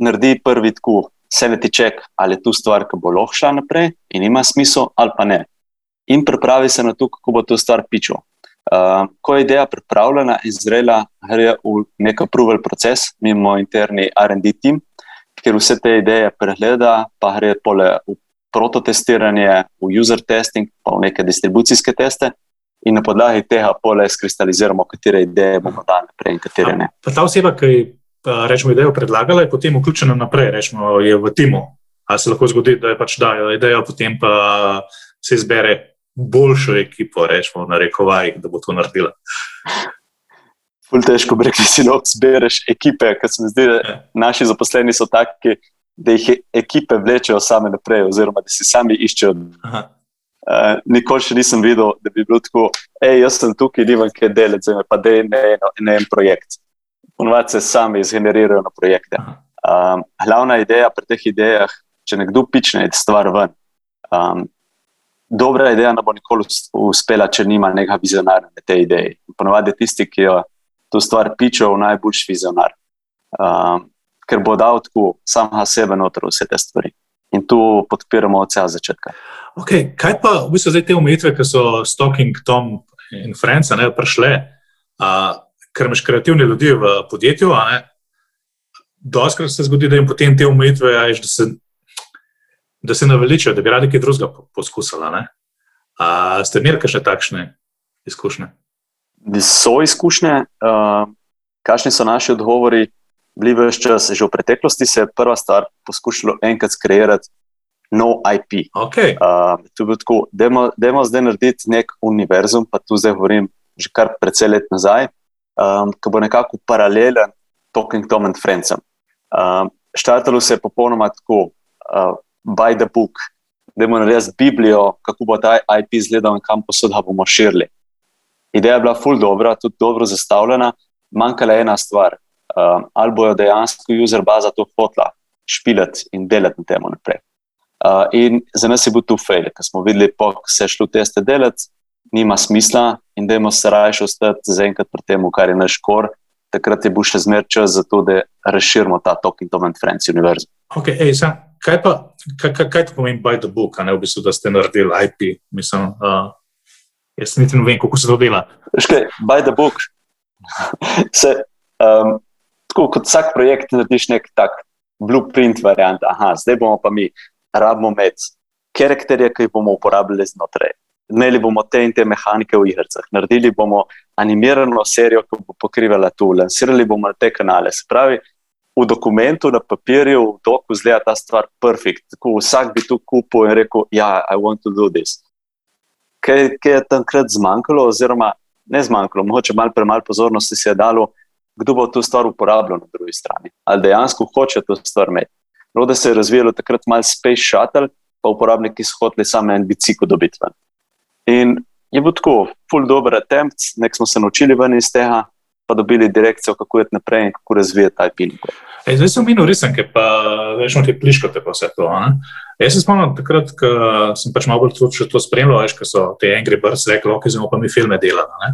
S3: naredi prvi tako, seneti ček, ali je tu stvar, ki bo lahko šla naprej in ima smisel, ali pa ne. In pripravi se na to, kako bo to stvar pičil. Uh, ko je ideja pripravljena in zrela, gre v nek approval proces, mimo interni RD team, kjer vse te ideje pregleda, pa gre pole v prototestiranje, v user testing, pa v neke distribucijske teste. In na podlagi tega pole skristaliziramo, katere ideje bomo dali naprej in katere ne.
S2: Pa ta oseba, ki je rečemo, idejo predlagala, je potem vključena naprej, rečemo, je v timu. Ali se lahko zgodi, da je pač dajo idejo, potem pa se izbere boljšo ekipo, rečemo, na rekovajih, da bo to naredila.
S3: Ful težko bi rekli, si lahko zbereš ekipe, ker se mi zdi, da ja. naši zaposleni so taki, da jih ekipe vlečejo same naprej, oziroma da si sami iščejo. Uh, nikoli še nisem videl, da bi bilo tako, hej, jaz sem tukaj, nimam kaj delati, zdaj pa da je ne, ne en projekt. ponovadi se sami izgenerirajo na projekte. Um, glavna ideja pri teh idejah, če nekdo pične stvar ven. Um, dobra ideja ne bo nikoli uspela, če nima nekega vizionarja na tej ideji. Ponovadi tisti, ki jo to stvar pičejo, najboljši vizionar. Um, ker bo dal tako samega sebe noter vse te stvari. In tu podpiramo od vsega začetka.
S2: Okay, kaj pa v bistvu zdaj te omejitve, ki so Stalking, Tom in France prišle, uh, ker imaš kreativne ljudi v podjetju? Doskrat se zgodi, da jim potem te omejitve, da se, da se naveličajo, da bi radi kaj drugega poskusili. Ste imeli še takšne izkušnje?
S3: So izkušnje, uh, kakšni so naši odgovori? bili v čas, že v preteklosti se je prva stvar poskušala enkrat skreirati nov IP.
S2: Okay.
S3: Uh, tako, demo zdaj narediti nek univerzum, pa tu zdaj govorim že kar precej let nazaj, um, ki bo nekako paralelen Talking Tom and Friends. Um, štartalo se je popolnoma tako, uh, by the book. Da bomo naredili Biblijo, kako bo ta IP izgledal in kam posod ga bomo širili. Ideja je bila ful dobro, tudi dobro zastavljena, manjkala je ena stvar um, ali bojo dejansko user baza to hotla špilati in delati na tem naprej. Uh, in za nas je bil to fail, ker smo videli, da se je šlo teste delati, nima smisla in da imamo se raje ostati za enkrat pri tem, kar je naš kor. Takrat je bil še zmer čas za to, da razširimo ta Talking Tom and Friends univerz.
S2: Okay, ej, sam, kaj pa, kaj, kaj, kaj to pomeni by the book, ne v bistvu, da ste naredili IP? Mislim, uh, jaz niti ne vem, kako se to dela.
S3: Škaj, by the book. se, um, tako kot vsak projekt, narediš nek tak blueprint variant. Aha, zdaj bomo pa mi rabimo imeti karakterje, ki jih bomo uporabljali znotraj. Imeli bomo te in te mehanike v igrah, naredili bomo animirano serijo, ki bo pokrivala tu, lansirali bomo te kanale. Se pravi, v dokumentu, na papirju, v doku zgleda ta stvar perfekt. Tako vsak bi tu kupil in rekel: Ja, I want to do this. Kaj, kaj je tam krat zmanjkalo, oziroma ne zmanjkalo, mogoče malo premalo pozornosti se je dalo kdo bo to stvar uporabljal na drugi strani, ali dejansko hoče to stvar imeti. No, da se je razvijalo takrat malo Space Shuttle, pa uporabniki so hoteli samo en bicikl dobiti ven. In je bil tako, full dobro attempt, nek smo se naučili ven iz tega, pa dobili direkcijo, kako je naprej in kako razvijati ta pin.
S2: Ej, zdaj sem minil resenke, pa veš, ti pliškote pa vse to. Ne? Jaz se spomnim takrat, ko sem pač malo bolj tudi to spremljal, veš, ko so te Angry Birds rekli, ok, zdaj pa mi filme delamo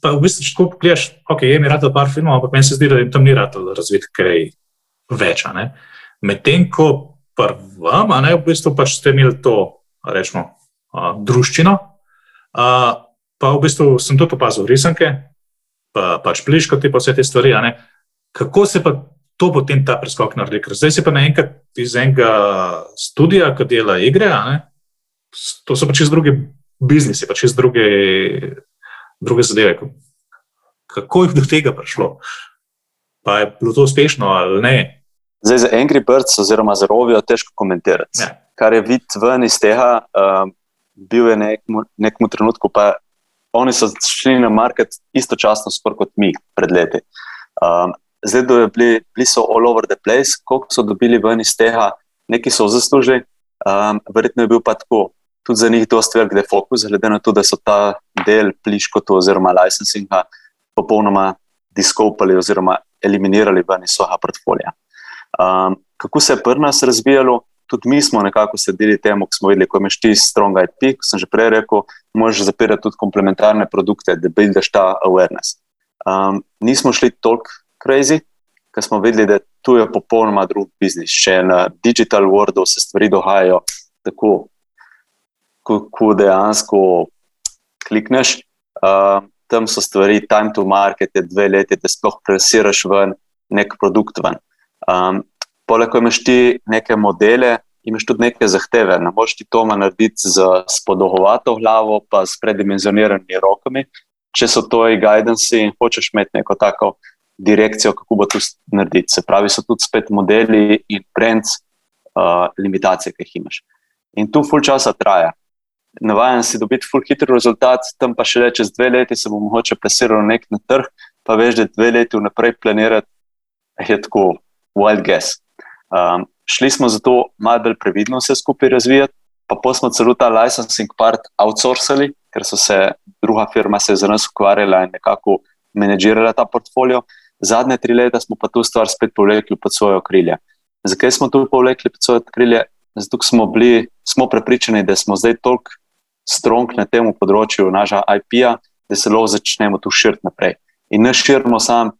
S2: pa v bistvu, če tako pogledaš, ok, je mi rad par filmov, ampak meni se zdi, da jim tam ni rad razviti kaj več. Medtem ko prvam, a ne v bistvu pač ste imeli to, rečemo, a, druščino, a, pa v bistvu sem tudi opazil risanke, pa pač pliško ti pa vse te stvari. Kako se pa to potem ta preskok naredi? Ker zdaj si pa naenkrat iz enega studija, ki dela igre, to so pač iz druge biznise, pač iz druge druge zadeve. Kako je do tega prišlo? Pa je bilo to uspešno ali ne?
S3: Zdaj za Angry Birds oziroma za Rovijo težko komentirati. Ja. Kar je vid ven iz tega, um, bil je nek, nekem trenutku, pa oni so šli na market istočasno kot mi pred leti. Um, zdaj, da so bili, bili so all over the place, koliko so dobili ven iz tega, neki so zaslužili, um, verjetno je bil pa tako tudi za njih dosta velik defokus, glede na to, da so ta del pliškotu oziroma licensinga popolnoma diskopali oziroma eliminirali ven iz svojega portfolija. Um, kako se je pri nas razvijalo, tudi mi smo nekako sledili temu, ko smo videli, ko imaš ti strong IP, kot sem že prej rekel, možeš zapirati tudi komplementarne produkte, da bi daš ta awareness. Um, nismo šli toliko crazy, ker smo videli, da tu je popolnoma drug biznis. Še na digital worldu se stvari dogajajo tako ko, ko dejansko klikneš, uh, tam so stvari, time to market, dve leti, da sploh presiraš ven nek produkt. Ven. Um, poleg tega imaš ti neke modele, imaš tudi neke zahteve. Ne moreš ti to narediti z spodobno glavo, pa s predimenzioniranimi rokami. Če so to guidance in hočeš imeti neko tako direkcijo, kako bo to narediti. Se pravi, so tudi spet modeli in brands, uh, limitacije, ki jih imaš. In tu full časa traja navaden si dobiti full hitro rezultat, tam pa še le čez dve leti se bo mogoče plesiral nek na trg, pa veš, da dve leti vnaprej planirati je tako wild guess. Um, šli smo zato malo bolj previdno vse skupaj razvijati, pa pa smo celo ta licensing part outsourcali, ker so se druga firma se za nas ukvarjala in nekako menedžirala ta portfolio. Zadnje tri leta smo pa tu stvar spet povlekli pod svoje okrilje. Zakaj smo tu povlekli pod svoje okrilje? Zato smo bili, smo prepričani, da smo zdaj toliko strong na tem področju našega IP-ja, da se lahko začnemo tu širiti naprej. In ne širimo sam,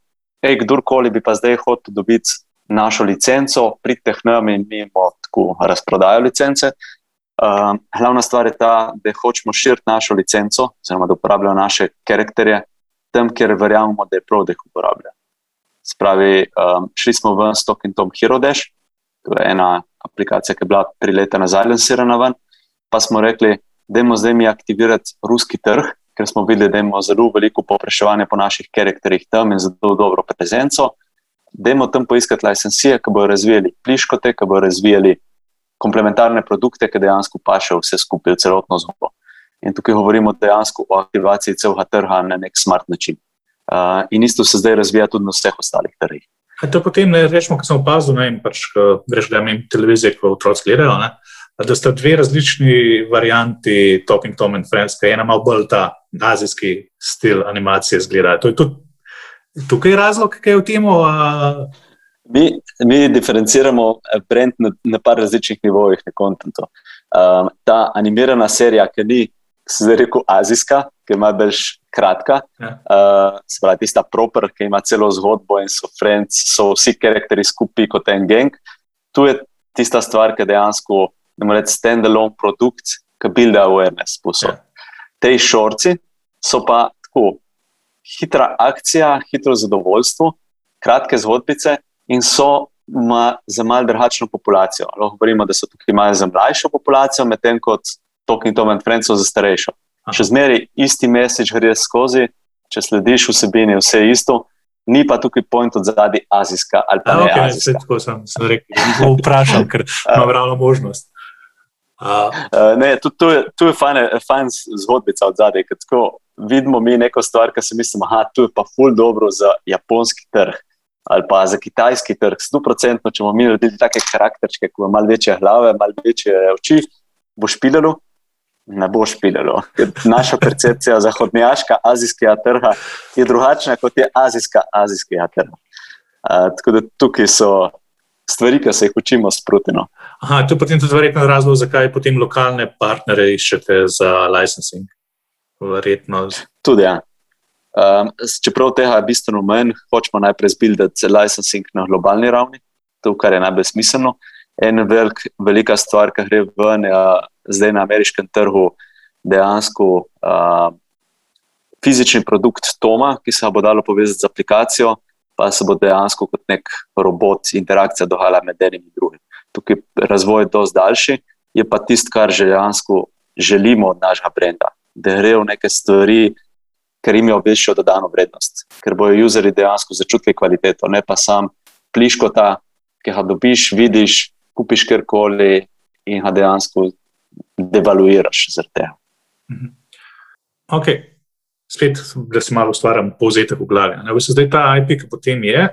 S3: hej, kdorkoli bi pa zdaj hotel dobiti našo licenco, pridite k nam in mi bomo tako razprodajali licence. Uh, glavna stvar je ta, da hočemo širiti našo licenco, oziroma da uporabljajo naše karakterje tam, kjer verjamemo, da je prav, da jih uporabljajo. Spravi, um, šli smo v Stock in Tom Hero Dash, to je ena aplikacija, ki je bila tri leta nazaj lansirana ven, pa smo rekli, da je zdaj mi aktivirati ruski trg, ker smo videli, da imamo zelo veliko popraševanja po naših karakterjih tam in zelo dobro prezenco. Dajmo tam poiskati licencije, ki bodo razvijali pliškote, ki bodo razvijali komplementarne produkte, ki dejansko pašejo vse skupaj, celotno zgodbo. In tukaj govorimo dejansko o aktivaciji celega trga na nek smart način. Uh, in isto se zdaj razvija tudi na vseh ostalih trgih.
S2: To potem ne rečemo, ko sem opazil, ne, pač, ko greš gledati televizije, ko otroci gledajo, ne, da sta dve različni varianti Talking Tom and Friends, ki je ena malo bolj ta azijski stil animacije zgleda. To je tudi tukaj razlog, kaj je v tem?
S3: Mi, mi diferenciramo eh, brend na, na par različnih nivojih na kontentu. Um, ta animirana serija, ki ni, se zdaj rekel, azijska, ki ima več kratka, ja. uh, se pravi, tista proper, ki ima celo zgodbo in so friends, so vsi karakteri skupaj kot en gang. Tu je tista stvar, ki dejansko, da moramo reči, stand-alone produkt, ki builda awareness. Ja. Te šorci so pa tako hitra akcija, hitro zadovoljstvo, kratke zgodbice in so ma, za malce drugačno populacijo. Lahko govorimo, da so tukaj malo za mlajšo populacijo, medtem ko Talking Tom and Friends za starejšo. Aha. Še zmeraj isti mesič gre skozi, če slediš vsebini, vse isto. Ni pa tukaj point od zadnji azijska ali pa A, ne. Okay,
S2: azijska. Tako sem, sem rekel, vprašal, ker imam ravno možnost.
S3: Uh. Uh, ne, tu, tu je, je fajn, fajn zgodbica od zadaj, ker tako vidimo mi neko stvar, ki se mislimo, da je pa ful dobro za japonski trg ali pa za kitajski trg. Sto procentno, če bomo mi naredili take karakterčke, ki imajo malo večje glave, malo večje oči, bo špilalo. Ne bo špilalo. Naša percepcija zahodnjaška, azijskega trga je drugačna kot je azijska, azijskega trga. Uh, tako da tukaj so stvari, ki se jih učimo sprotno.
S2: To je potem tudi verjetno razlog, zakaj potem lokalne partnere iščete za licensing verjetno.
S3: Tudi ja. Um, čeprav tega je bistveno manj, hočemo najprej zbildati licensing na globalni ravni, to, kar je najbolj smiselno. En velik, velika stvar, ki gre ven, je zdaj na ameriškem trgu dejansko uh, fizični produkt Toma, ki se bo dalo povezati z aplikacijo, pa se bo dejansko kot nek robot interakcija dogajala med enim in drugim. Tukaj je razvoj dosti daljši, je pa tisto, kar že dejansko želimo od našega brenda da grejo neke stvari, ker imajo večjo dodano vrednost, ker bojo uporabniki dejansko začutili kvaliteto, ne pa sam pliškota, ki ga dobiš, vidiš, kupiš kjerkoli in ga dejansko devaluiraš zaradi tega.
S2: Mhm. Ok, spet, da se malo ustvarjam povzetek v glavi. V zdaj ta IP, ki potem je,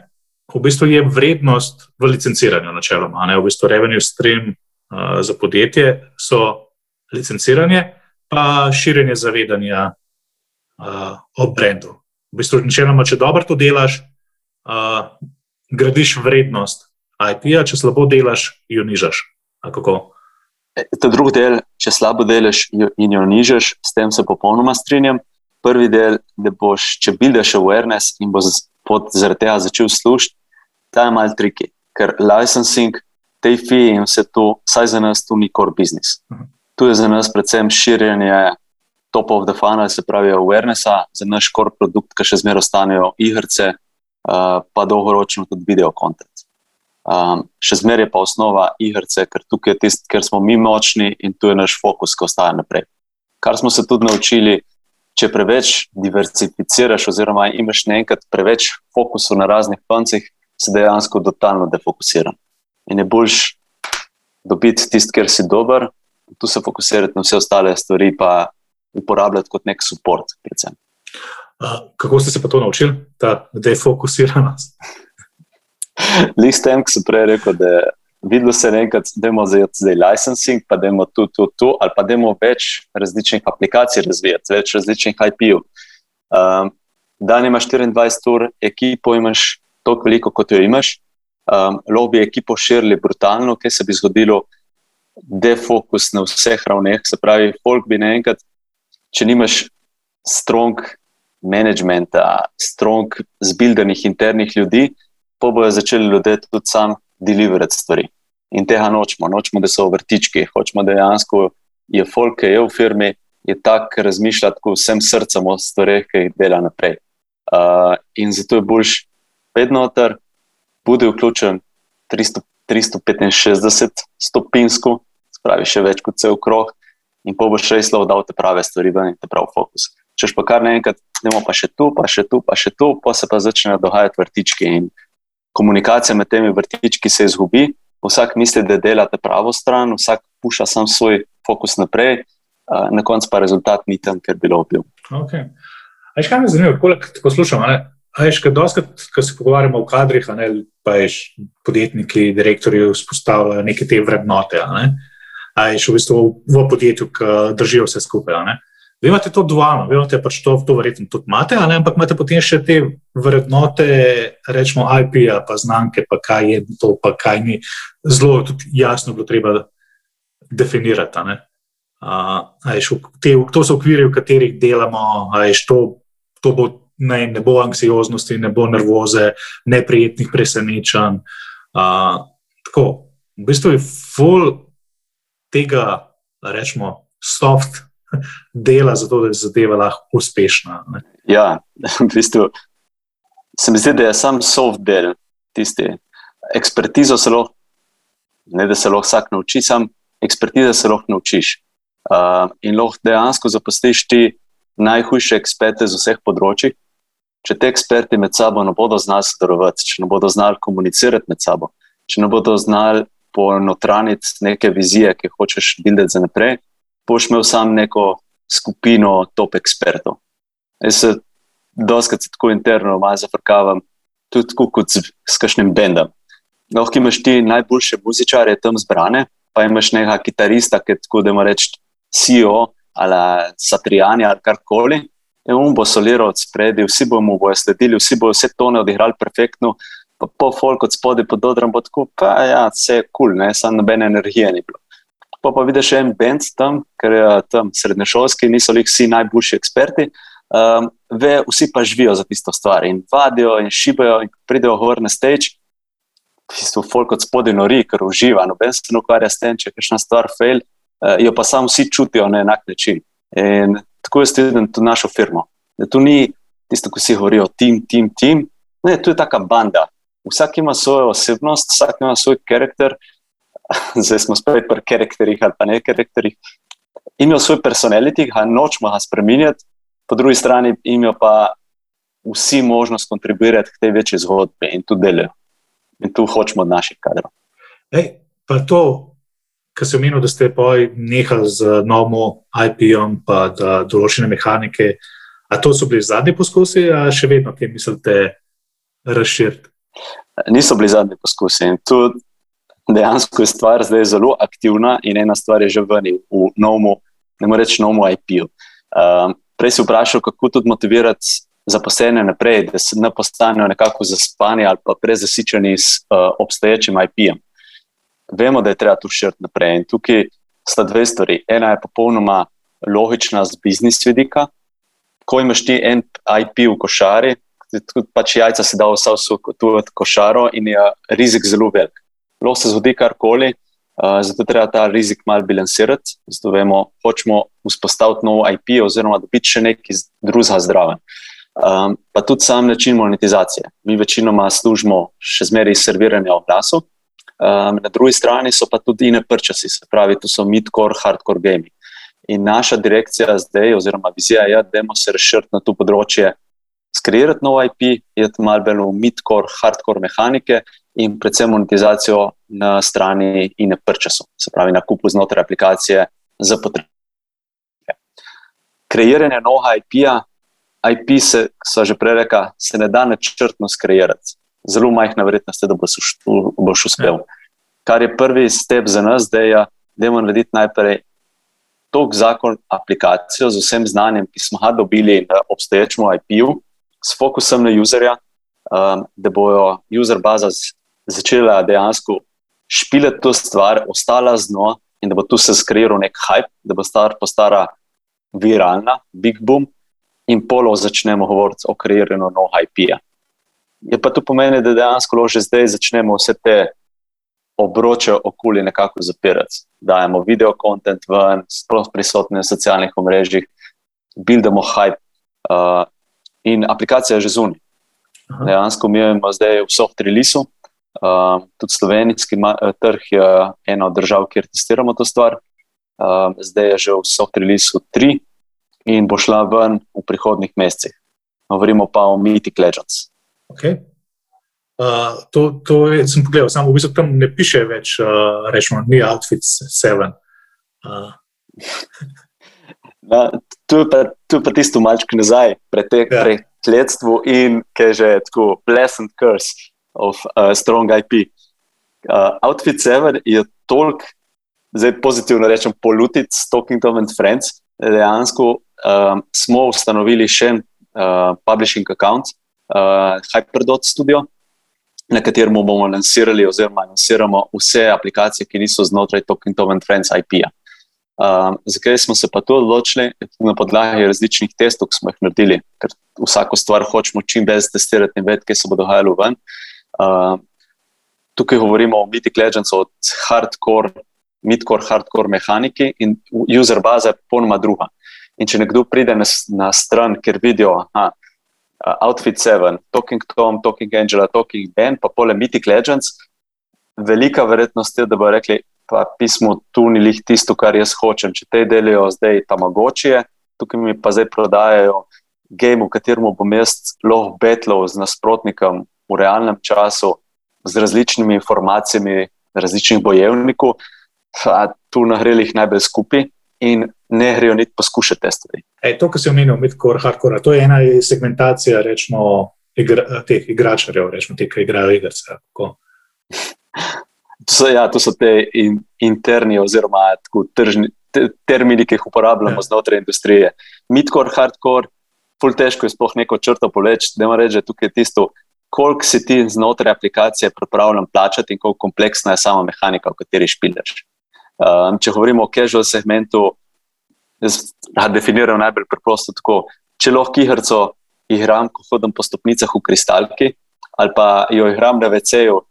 S2: v bistvu je vrednost v licenciranju, načeloma, v bistvu revenue stream uh, za podjetje so licenciranje pa širjenje zavedanja uh, o brendu. V bistvu, načeloma, če dobro to delaš, uh, gradiš vrednost IP-ja, če slabo delaš, jo nižaš.
S3: E, ta drugi del, če slabo delaš in jo nižaš, s tem se popolnoma strinjam. Prvi del, da boš, če buildeš awareness in boš zaradi tega začel služiti, ta je mal triki, ker licensing, te fee in vse to, saj za nas to ni core business. Uh -huh tu je za nas predvsem širjenje top of the funnel, se pravi, awarenessa za naš core produkt, ki še zmeraj ostanejo igrice, uh, pa dolgoročno tudi video kontent. Um, še zmeraj je pa osnova igrice, ker tukaj je tisto, ker smo mi močni in tu je naš fokus, ki ostaja naprej. Kar smo se tudi naučili, če preveč diversificiraš, oziroma imaš nekaj preveč fokusov na raznih koncih, se dejansko totalno defokusiraš. In je boljš dobiti tisto, ker si dober, tu se fokusirati na vse ostale stvari, pa uporabljati kot nek podpor.
S2: Uh, kako ste se pa to naučili, ta defokusiranost?
S3: List tem, ki sem prej rekel, da je videlo se nekaj, da imamo zdaj, zdaj licensing, pa da imamo tu, tu, tu, ali pa da imamo več različnih aplikacij razvijati, več različnih IP-ov. Um, dan imaš 24 ur, ekipo imaš toliko veliko, kot jo imaš. Um, bi ekipo širili brutalno, kaj se bi zgodilo, defokus na vseh ravneh. Se pravi, folk bi naenkrat, če nimaš strong managementa, strong zbildenih internih ljudi, pa bojo začeli ljudje tudi sam deliverati stvari. In tega nočemo, nočemo, da so vrtički, hočemo dejansko, je folk, ki je v firmi, je tak, ki razmišlja tako vsem srcem o stvareh, ki jih dela naprej. Uh, in zato je boljš vedno ter, bude vključen 300, 365 stopinsko, spravi še več kot cel krog, in pa boš res lahko dal te prave stvari, ven in te prav fokus. Češ pa kar naenkrat, ne pa še tu, pa še tu, pa še tu, pa se pa začnejo dogajati vrtički in komunikacija med temi vrtički se izgubi. Vsak misli, da delate pravo stran, vsak puša sam svoj fokus naprej, na koncu pa rezultat ni tam, ker bi bilo bil.
S2: Okay. Aj, kaj me zanima, koliko poslušam? Aj, kaj doskrat, ko se pogovarjamo o kadrih, ne, pa je podjetniki, direktori vzpostavljajo neke te vrednote. Ne? Aj, v bistvu v podjetju, ki držijo vse skupaj. Ne? Vi imate to dualno, vi imate pač to, to verjetno tudi imate, ampak imate potem še te vrednote, rečemo, IP-ja, pa znamke, pa kaj je to, pa kaj ni. Zelo jasno bilo treba definirati. Uh, te, to so okviri, v katerih delamo, ajš, to, to bo, ne, ne bo anksioznosti, ne bo nervoze, neprijetnih presenečenj. Uh, tako, v bistvu je full tega, rečemo, soft dela, zato da je zadeva lahko uspešna. Ne?
S3: Ja, v bistvu se mi zdi, da je sam soft del tisti. Ekspertizo se lahko, ne da se lahko vsak nauči, sam ekspertizo se lahko naučiš. Uh, in lahko dejansko zaposliš ti najhujše eksperte z vseh področji. Če te eksperti med sabo ne bodo znali sodelovati, če ne bodo znali komunicirati med sabo, če ne bodo znali ponotraniti neke vizije, ki hočeš videti za naprej, boš imel sam neko skupino top ekspertov. Jaz se doskrat tako interno malo zafrkavam, tudi kot s, s kakšnim bendom. Lahko imaš ti najboljše muzičare tam zbrane, pa imaš nekega kitarista, ki je tako da ima reči CEO ali Satriani ali karkoli. In on bo soliral od spredi, vsi bomo bojo sledili, vsi bojo vse tone odigrali perfektno, pa po folk od spodaj pod odrom bo tako, pa ja, vse je kul, cool, samo nobene energije ni bilo pa, pa vidiš en bend tam, ker je tam srednješolski, niso li vsi najboljši eksperti. Um, ve, vsi pa živijo za tisto stvar in vadijo in šibajo, in pridejo gor na stage. V bistvu, folk od spodaj nori, ker uživa, noben se ne ukvarja s tem, če je kakšna stvar fail, uh, jo pa samo vsi čutijo na enak način. In tako jaz vidim tudi našo firmo. Da tu ni tisto, ko si govorijo, tim, tim, tim. Ne, tu je taka banda. Vsak ima svojo osebnost, vsak ima svoj karakter, zdaj smo spet pri karakterih ali pa ne karakterih. Imajo svoj personaliteti, ga nočemo ga spremenjati, po drugi strani imajo pa vsi možnost kontribuirati k tej večji zgodbi in tu delajo. In tu hočemo od naših kadrov.
S2: Ej, pa to, kar se omenil, da ste nehali z novim IP-om, pa da določene mehanike. A to so bili zadnji poskusi, ali še vedno, ki mislite, razširiti?
S3: Niso bili zadnji poskusi. In tudi dejansko je stvar zdaj zelo aktivna in ena stvar je že vrnil v novemu, ne morem reči novemu IP-ju. Um, prej si vprašal, kako tudi motivirati zaposlene naprej, da se ne postanejo nekako zaspani ali pa prezasičeni s uh, obstoječim IP-jem. Vemo, da je treba tu širiti naprej. In tukaj sta dve stvari. Ena je popolnoma logična z biznis vidika. Ko imaš ti en IP v košari, tudi pač jajca se da vse v košaro in je rizik zelo velik lahko se zgodi karkoli, uh, zato treba ta rizik malo bilancirati. Zato vemo, hočemo vzpostaviti nov IP, oziroma da biti še nekaj drugega zdraven. Um, pa tudi sam način monetizacije. Mi večinoma služimo še zmeraj serviranje oglasov, um, na drugi strani so pa tudi ine prčasi, se pravi, to so mid-core, hardcore gaming. In naša direkcija zdaj, oziroma vizija je, da se razširili na to področje, skreirati nov IP, iti malo bolj v mid-core, hardcore mehanike in predvsem monetizacijo na strani in na prčasu, se pravi na kupu znotraj aplikacije za potrebe. Kreiranje novega IP-ja, IP se, so že prej rekla, se ne da načrtno skreirati. Zelo majhna verjetnost je, da boš, boš uspel. Kar je prvi step za nas, da je, da moramo narediti najprej tok zakon aplikacijo z vsem znanjem, ki smo ga dobili na obstoječem IP-ju, s fokusom na userja, um, da bojo user baza začela dejansko špilati to stvar, ostala z njo in da bo tu se skreiral nek hype, da bo stvar postala viralna, big boom, in polo začnemo govoriti o kreiranju novega IP-ja. Je pa to pomeni, da dejansko že zdaj začnemo vse te obroče okoli nekako zapirati. Dajemo video kontent ven, sploh prisotni na socialnih omrežjih, buildamo hype uh, in aplikacija je že zunaj. Dejansko mi imamo zdaj v soft releaseu, uh, tudi slovenski uh, trg je ena od držav, kjer testiramo to stvar. Uh, zdaj je že v soft releaseu 3 in bo šla ven v prihodnih mesecih. Govorimo pa o Mythic Legends.
S2: Okay. Uh, to, to je, sem pogledal, samo v bistvu tam ne piše več, uh, rečemo, ni Outfits 7. Uh.
S3: No, tu, je pa, tu je pa tisto malček nazaj, pretek ja. prekletstvo in kaj že tako, pleasant curse of uh, strong IP. Uh, Outfit 7 je toliko, zdaj pozitivno rečem, polluted, Stalking Tom and Friends, dejansko um, smo ustanovili še en uh, publishing account, uh, Hyperdot Studio na katerem bomo lansirali, oziroma lansiramo vse aplikacije, ki niso znotraj Talking Tom and Friends IP-ja. Um, zakaj smo se pa to odločili? Na podlagi različnih testov, ki smo jih naredili, ker vsako stvar hočemo čim več testirati in vedeti, kaj se bo dogajalo ven. Um, tukaj govorimo o Mythic Legends, od hardcore, midcore, hardcore mehaniki in user baza je popolnoma druga. In če nekdo pride na, na stran, ker vidijo, uh, Outfit 7, Talking Tom, Talking Angela, Talking Ben, pa pole Mythic Legends, velika verjetnost je, da bo rekli, pa pismo tu ni lih tisto, kar jaz hočem. Če te delijo zdaj tam mogoče, tukaj mi pa zdaj prodajajo game, v katerem bom jaz lahko betlov z nasprotnikom v realnem času, z različnimi informacijami, različnih bojevnikov, pa tu na grelih najbolj skupaj in ne grejo niti poskušati te stvari.
S2: Ej, to, kar si omenil, midcore, hardcore, to je ena segmentacija rečemo, igra, teh igračarjev, rečemo, te, ki igrajo igre.
S3: To so, ja, to so te in, interni, oziroma tržni, te, termini, ki jih uporabljamo ja. znotraj industrije. Midcore, hardcore, pol težko je sploh neko črto poleči, da ima reči, tukaj je tisto, koliko si ti znotraj aplikacije pripravljen plačati in koliko kompleksna je sama mehanika, v kateri špilješ. Um, če govorimo o casual segmentu, jaz definiram najbolj preprosto tako. Če lahko igrico igram, ko hodim po stopnicah v kristalki, ali pa jo igram na VC-ju,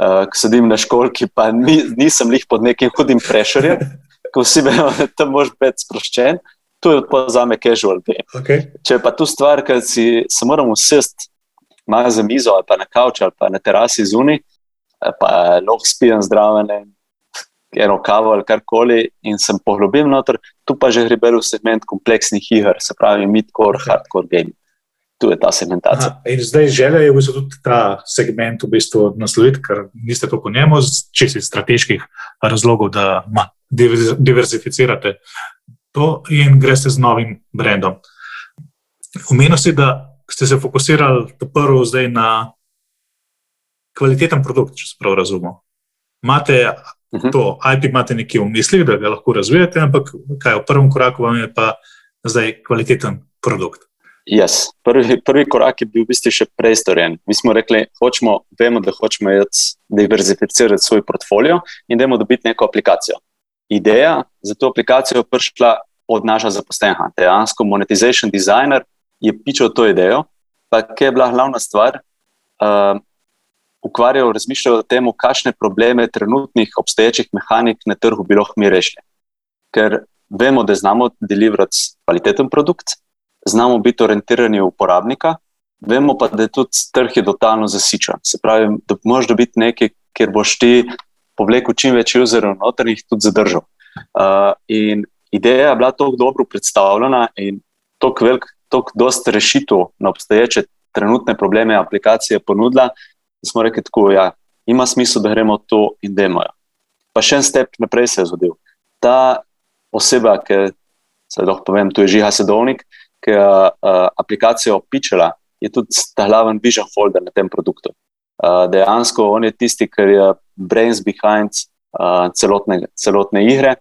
S3: uh, ko sedim na školki, pa ni, nisem jih pod nekim hudim prešerjem, ko vsi vemo, da tam moraš biti sproščen, to je pa za me casual game.
S2: Okay.
S3: Če pa tu stvar, ki si se moramo usesti malo za mizo ali pa na kavču ali pa na terasi zunaj, pa lahko spijem zdraven eno kavo ali karkoli in sem poglobil noter, tu pa že gre v segment kompleksnih iger, se pravi midcore, okay. hardcore game. Tu je ta segmentacija. Aha,
S2: in zdaj želja je v bistvu tudi ta segment v bistvu nasloviti, ker niste to po njemu, če si strateških razlogov, da ma, diversificirate to in greste z novim brandom. Umenil si, da ste se fokusirali prvo zdaj na kvaliteten produkt, če se prav razumemo. Imate Mhm. To IP imate nekje v mislih, da ga lahko razvijate, ampak kaj v prvem koraku vam je pa zdaj kvaliteten produkt.
S3: Yes. Prvi, prvi korak je bil v bistvu še prej storjen. Mi smo rekli, hočemo, vemo, da hočemo diverzificirati svoj portfolio in da imamo dobiti neko aplikacijo. Ideja za to aplikacijo je prišla od naša zaposlenja. Dejansko monetization designer je pičal to idejo, pa kaj je bila glavna stvar. Uh, ukvarjajo, razmišljajo o tem, kakšne probleme trenutnih obstoječih mehanik na trgu bi lahko mi rešili. Ker vemo, da znamo deliverati kvaliteten produkt, znamo biti orientirani v uporabnika, vemo pa, da je tudi trg je totalno zasičen. Se pravi, da moraš dobiti nekaj, kjer boš ti povlekel čim več userov noter in jih tudi zadržal. Uh, in ideja je bila tako dobro predstavljena in tako velik, tako dosta rešitev na obstoječe trenutne probleme aplikacije ponudila, da smo rekli, da ja, ima smisel, da gremo to in da imamo. Pa še en step naprej se je zgodil. Ta oseba, ki se lahko povem, tu je Žiga Sedovnik, ki je uh, aplikacijo opičala, je tudi ta glaven vision folder na tem produktu. Uh, dejansko on je tisti, ki je brains behind uh, celotne, celotne igre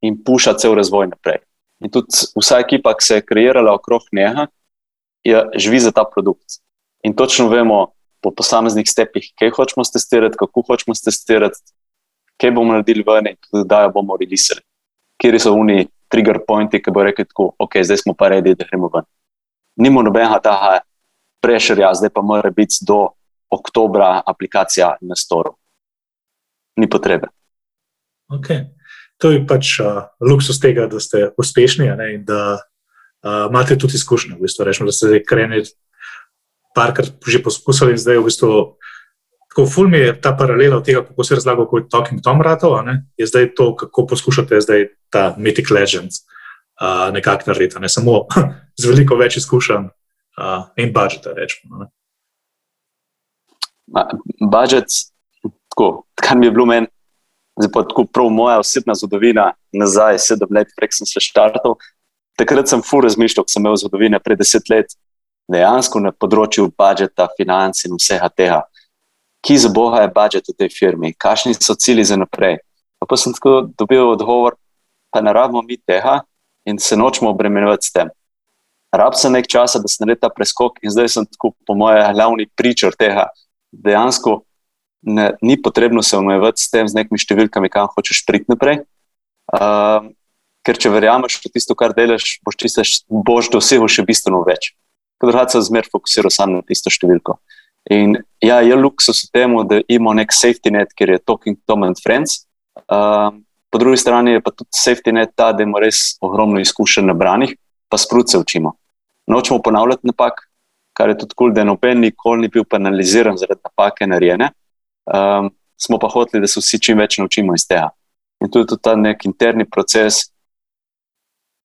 S3: in puša cel razvoj naprej. In tudi vsa ekipa, ki se je kreirala okrog njega, je, živi za ta produkt. In točno vemo po posameznih stepih, kaj hočemo testirati, kako hočemo testirati, kaj bomo naredili ven in kdaj bomo releasili. Kje so oni trigger pointi, ki bo rekel, tako, ok, zdaj smo pa redi, da gremo ven. Nimo nobenega taha prešerja, zdaj pa mora biti do oktobra aplikacija na storu. Ni potrebe.
S2: Okay. To je pač uh, luksus tega, da ste uspešni ne, in da uh, imate tudi izkušnje. V bistvu, rečemo, da ste zdaj kreni parkrat že poskusili in zdaj v bistvu. Tako ful mi je ta paralela od tega, kako se razlaga, kako je Talking Tom ratov, je zdaj to, kako poskušate zdaj ta Mythic Legends uh, nekako narediti, ne samo z veliko več izkušenj uh, in budžeta. Rečemo,
S3: budžet, tako, kar mi je bilo meni, zdaj pa tako prav moja osebna zgodovina, nazaj sedem let, prek sem se štartal. Takrat sem fu razmišljal, ko sem imel zgodovine pred deset let, dejansko na področju budžeta, financ in vsega tega. Ki za boga je budžet v tej firmi, kakšni so cilji za naprej. Pa, pa sem tako dobil odgovor, pa ne rabimo mi tega in se nočemo obremenjevati s tem. Rab se nekaj časa, da se naredi ta preskok, in zdaj sem tako, po mojem, glavni pričar tega. Dejansko ne, ni potrebno se omejevati s tem, z nekimi številkami, kam hočeš priti naprej. Uh, ker če verjameš v tisto, kar delaš, boš, čistaš, boš dosegel še bistveno več. Drugače se zmeraj fokusira samo na tisto številko. In ja, je luksus v tem, da imamo nek safety net, ker je Talking Tom and Friends. Uh, po drugi strani je pa tudi safety net ta, da imamo res ogromno izkušenj na branih, pa sprutce učimo. Nočemo ponavljati napak, kar je tudi kul, cool, da noben nikoli ni bil penaliziran zaradi napake narejene um, smo pa hoteli, da se vsi čim več naučimo iz tega. In to je tudi ta nek interni proces,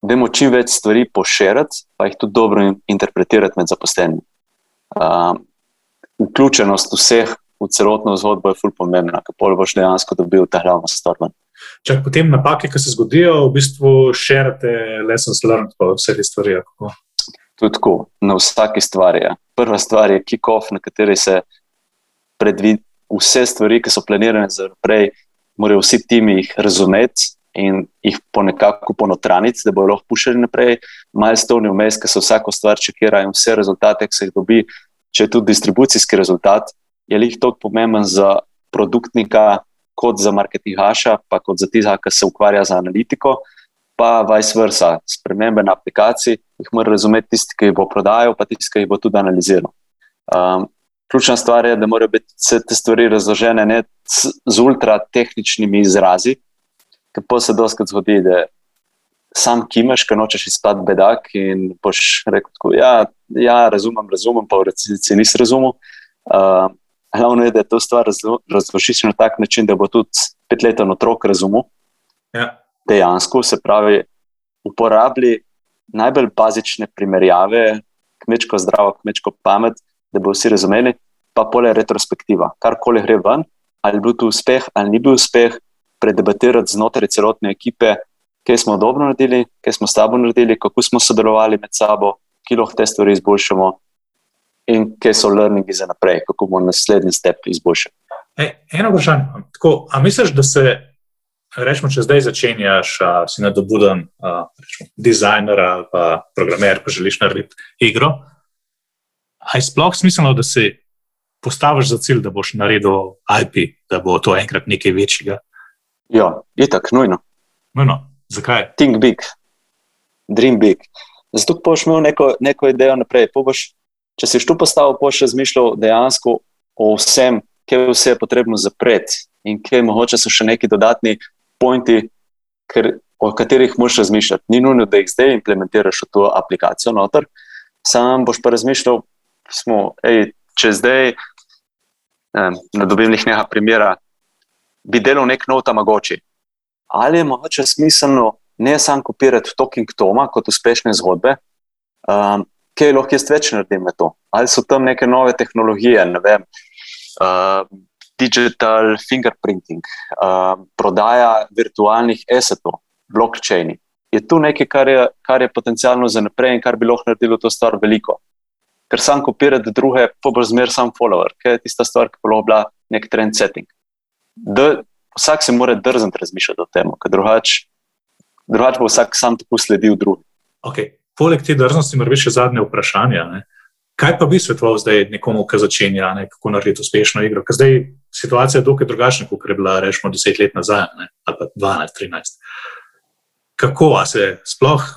S3: da imamo čim več stvari poširiti, pa jih tudi dobro interpretirati med zaposlenimi. Um, vključenost vseh v celotno zgodbo je fully pomembna, kako boš dejansko dobil ta glavno stvar.
S2: Če potem napake, ki se zgodijo, v bistvu širite lessons learned, pa vse te stvari.
S3: Tudi tako, na vsaki stvari. Ja. Prva stvar je kick-off, na kateri se predvidi vse stvari, ki so planirane za naprej, morajo vsi timi jih razumeti in jih ponekako ponotraniti, da bodo lahko pušili naprej. Milestone vmes, ki se vsako stvar čekira in vse rezultate, ki se jih dobi, če je tudi distribucijski rezultat, je jih toliko pomemben za produktnika, kot za marketingaša, pa kot za tistega, ki se ukvarja z analitiko. Pa vice versa, spremembe na aplikaciji, jih mora razumeti tisti, ki jih bo prodajal, pa tisti, ki jih bo tudi analiziral. Um, ključna stvar je, da morajo biti vse te stvari razložene ne z ultratehničnimi izrazi, ker pa se doskrat zgodi, da sam kimaš, ker nočeš izpad bedak in boš rekel, tako, ja, ja, razumem, razumem, pa v resnici nisi razumel. Uh, Glavno je, da je to stvar razložiš na tak način, da bo tudi petleten otrok razumel.
S2: Ja.
S3: Dejansko se pravi, uporabi najbolj bazične primerjave, kmečko zdravo, kmečko pamet, da bo vsi razumeli, pa pole retrospektiva. Karkoli gre ven, ali je bil to uspeh ali ni bil uspeh, predebatirati znotraj celotne ekipe, kaj smo dobro naredili, kaj smo slabo naredili, kako smo sodelovali med sabo, ki lahko te stvari izboljšamo in kaj so learningi za naprej, kako bomo naslednji step izboljšali.
S2: E, eno vprašanje. A misliš, da se, rečemo, če zdaj začenjaš, a, si nadobuden dizajner ali programer, pa želiš narediti igro? Ali je sploh smiselno, da si postaviš za cilj, da boš naredil IP, da bo to enkrat nekaj večjega?
S3: Ja, je tako, nujno.
S2: nujno. Zakaj?
S3: Think big, dream big. Zato boš imel neko, neko idejo naprej. Boš, če si tu postavil, boš razmišljal dejansko o vsem, kaj vse je potrebno zapreti in kaj mogoče so še neki dodatni pointi, ker, o katerih moš razmišljati. Ni nujno, da jih zdaj implementiraš v to aplikacijo noter. Sam boš pa razmišljal, smo, ej, če zdaj, eh, na dobim nekaj primera, bi delal nek nov tamagoči. Ali je mogoče smiselno ne samo kopirati Talking Toma kot uspešne zgodbe, um, kaj lahko jaz več naredim na to? Ali so tam neke nove tehnologije, ne vem, uh, digital fingerprinting, uh, prodaja virtualnih esetov, blockchaini. Je tu nekaj, kar je, kar je potencialno za naprej in kar bi lahko naredilo to stvar veliko ker sam kopirati druge, pa bo zmer sam follower, ker je tista stvar, ki bo lahko bila nek trend setting. Vsak se mora drzniti razmišljati o tem, ker drugače drugač bo vsak sam tako sledil drugim.
S2: Okay. Poleg te drznosti, moram reči, zadnje vprašanje. Kaj pa bi svetoval zdaj nekomu, ki začenja, ne, kako narediti uspešno igro? Ker zdaj situacija je dokaj drugačna, kot je bila, rečemo, deset let nazaj, ne, ali pa 12, 13. Kako se sploh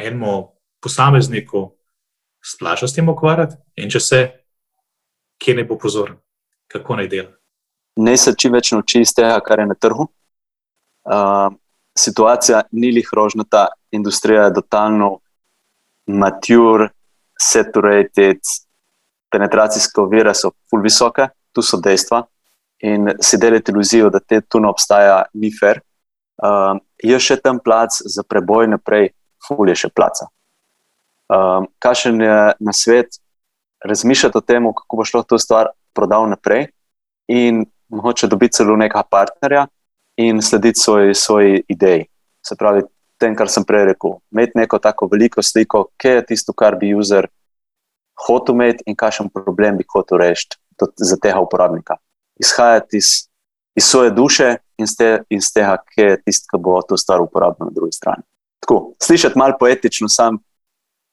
S2: enemu posamezniku splača s tem ukvarjati in če se, kje ne bo pozoren, kako naj dela?
S3: Ne se čim več nauči iz tega, kar je na trgu. Uh, situacija ni lih rožnata, industrija je totalno mature saturated, penetracijske ovire so ful visoke, tu so dejstva. In si delite iluzijo, da te tu ne obstaja, ni fair. Um, je še tam plac za preboj naprej, ful je še placa. Um, Kakšen je na svet, razmišljati o tem, kako bo šlo to stvar prodal naprej, in mogoče dobiti celo nekega partnerja in slediti svoji, svoji ideji. Se pravi, tem, kar sem prej rekel. Imeti neko tako veliko sliko, kje je tisto, kar bi user hotel imeti in kakšen problem bi hotel rešiti za tega uporabnika. Izhajati iz, iz svoje duše in iz, te, iz tega, kje je tisto, ki bo to stvar uporabil na drugi strani. Tako, slišati malo poetično, sam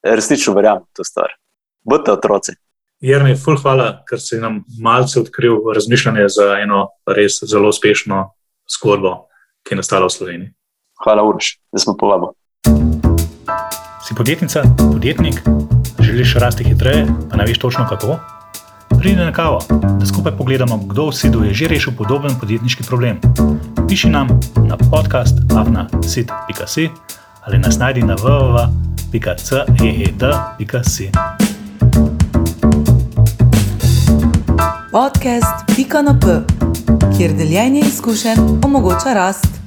S3: resnično verjamem v to stvar. Budite otroci.
S2: Jrnej, ful hvala, ker si nam malce odkril razmišljanje za eno res zelo uspešno zgodbo, ki je nastala v Sloveniji.
S3: Hvala, Uroš, da smo povabili.
S4: Si podjetnica, podjetnik, želiš rasti hitreje, pa ne veš točno kako? Pridi na kavo, da skupaj pogledamo, kdo v Sidu je že rešil podoben podjetniški problem. Piši nam na podcast afna.sit.si ali nas najdi na www.ceed.si.
S1: Podcast Pika na P, kjer deljenje izkušenj omogoča rast.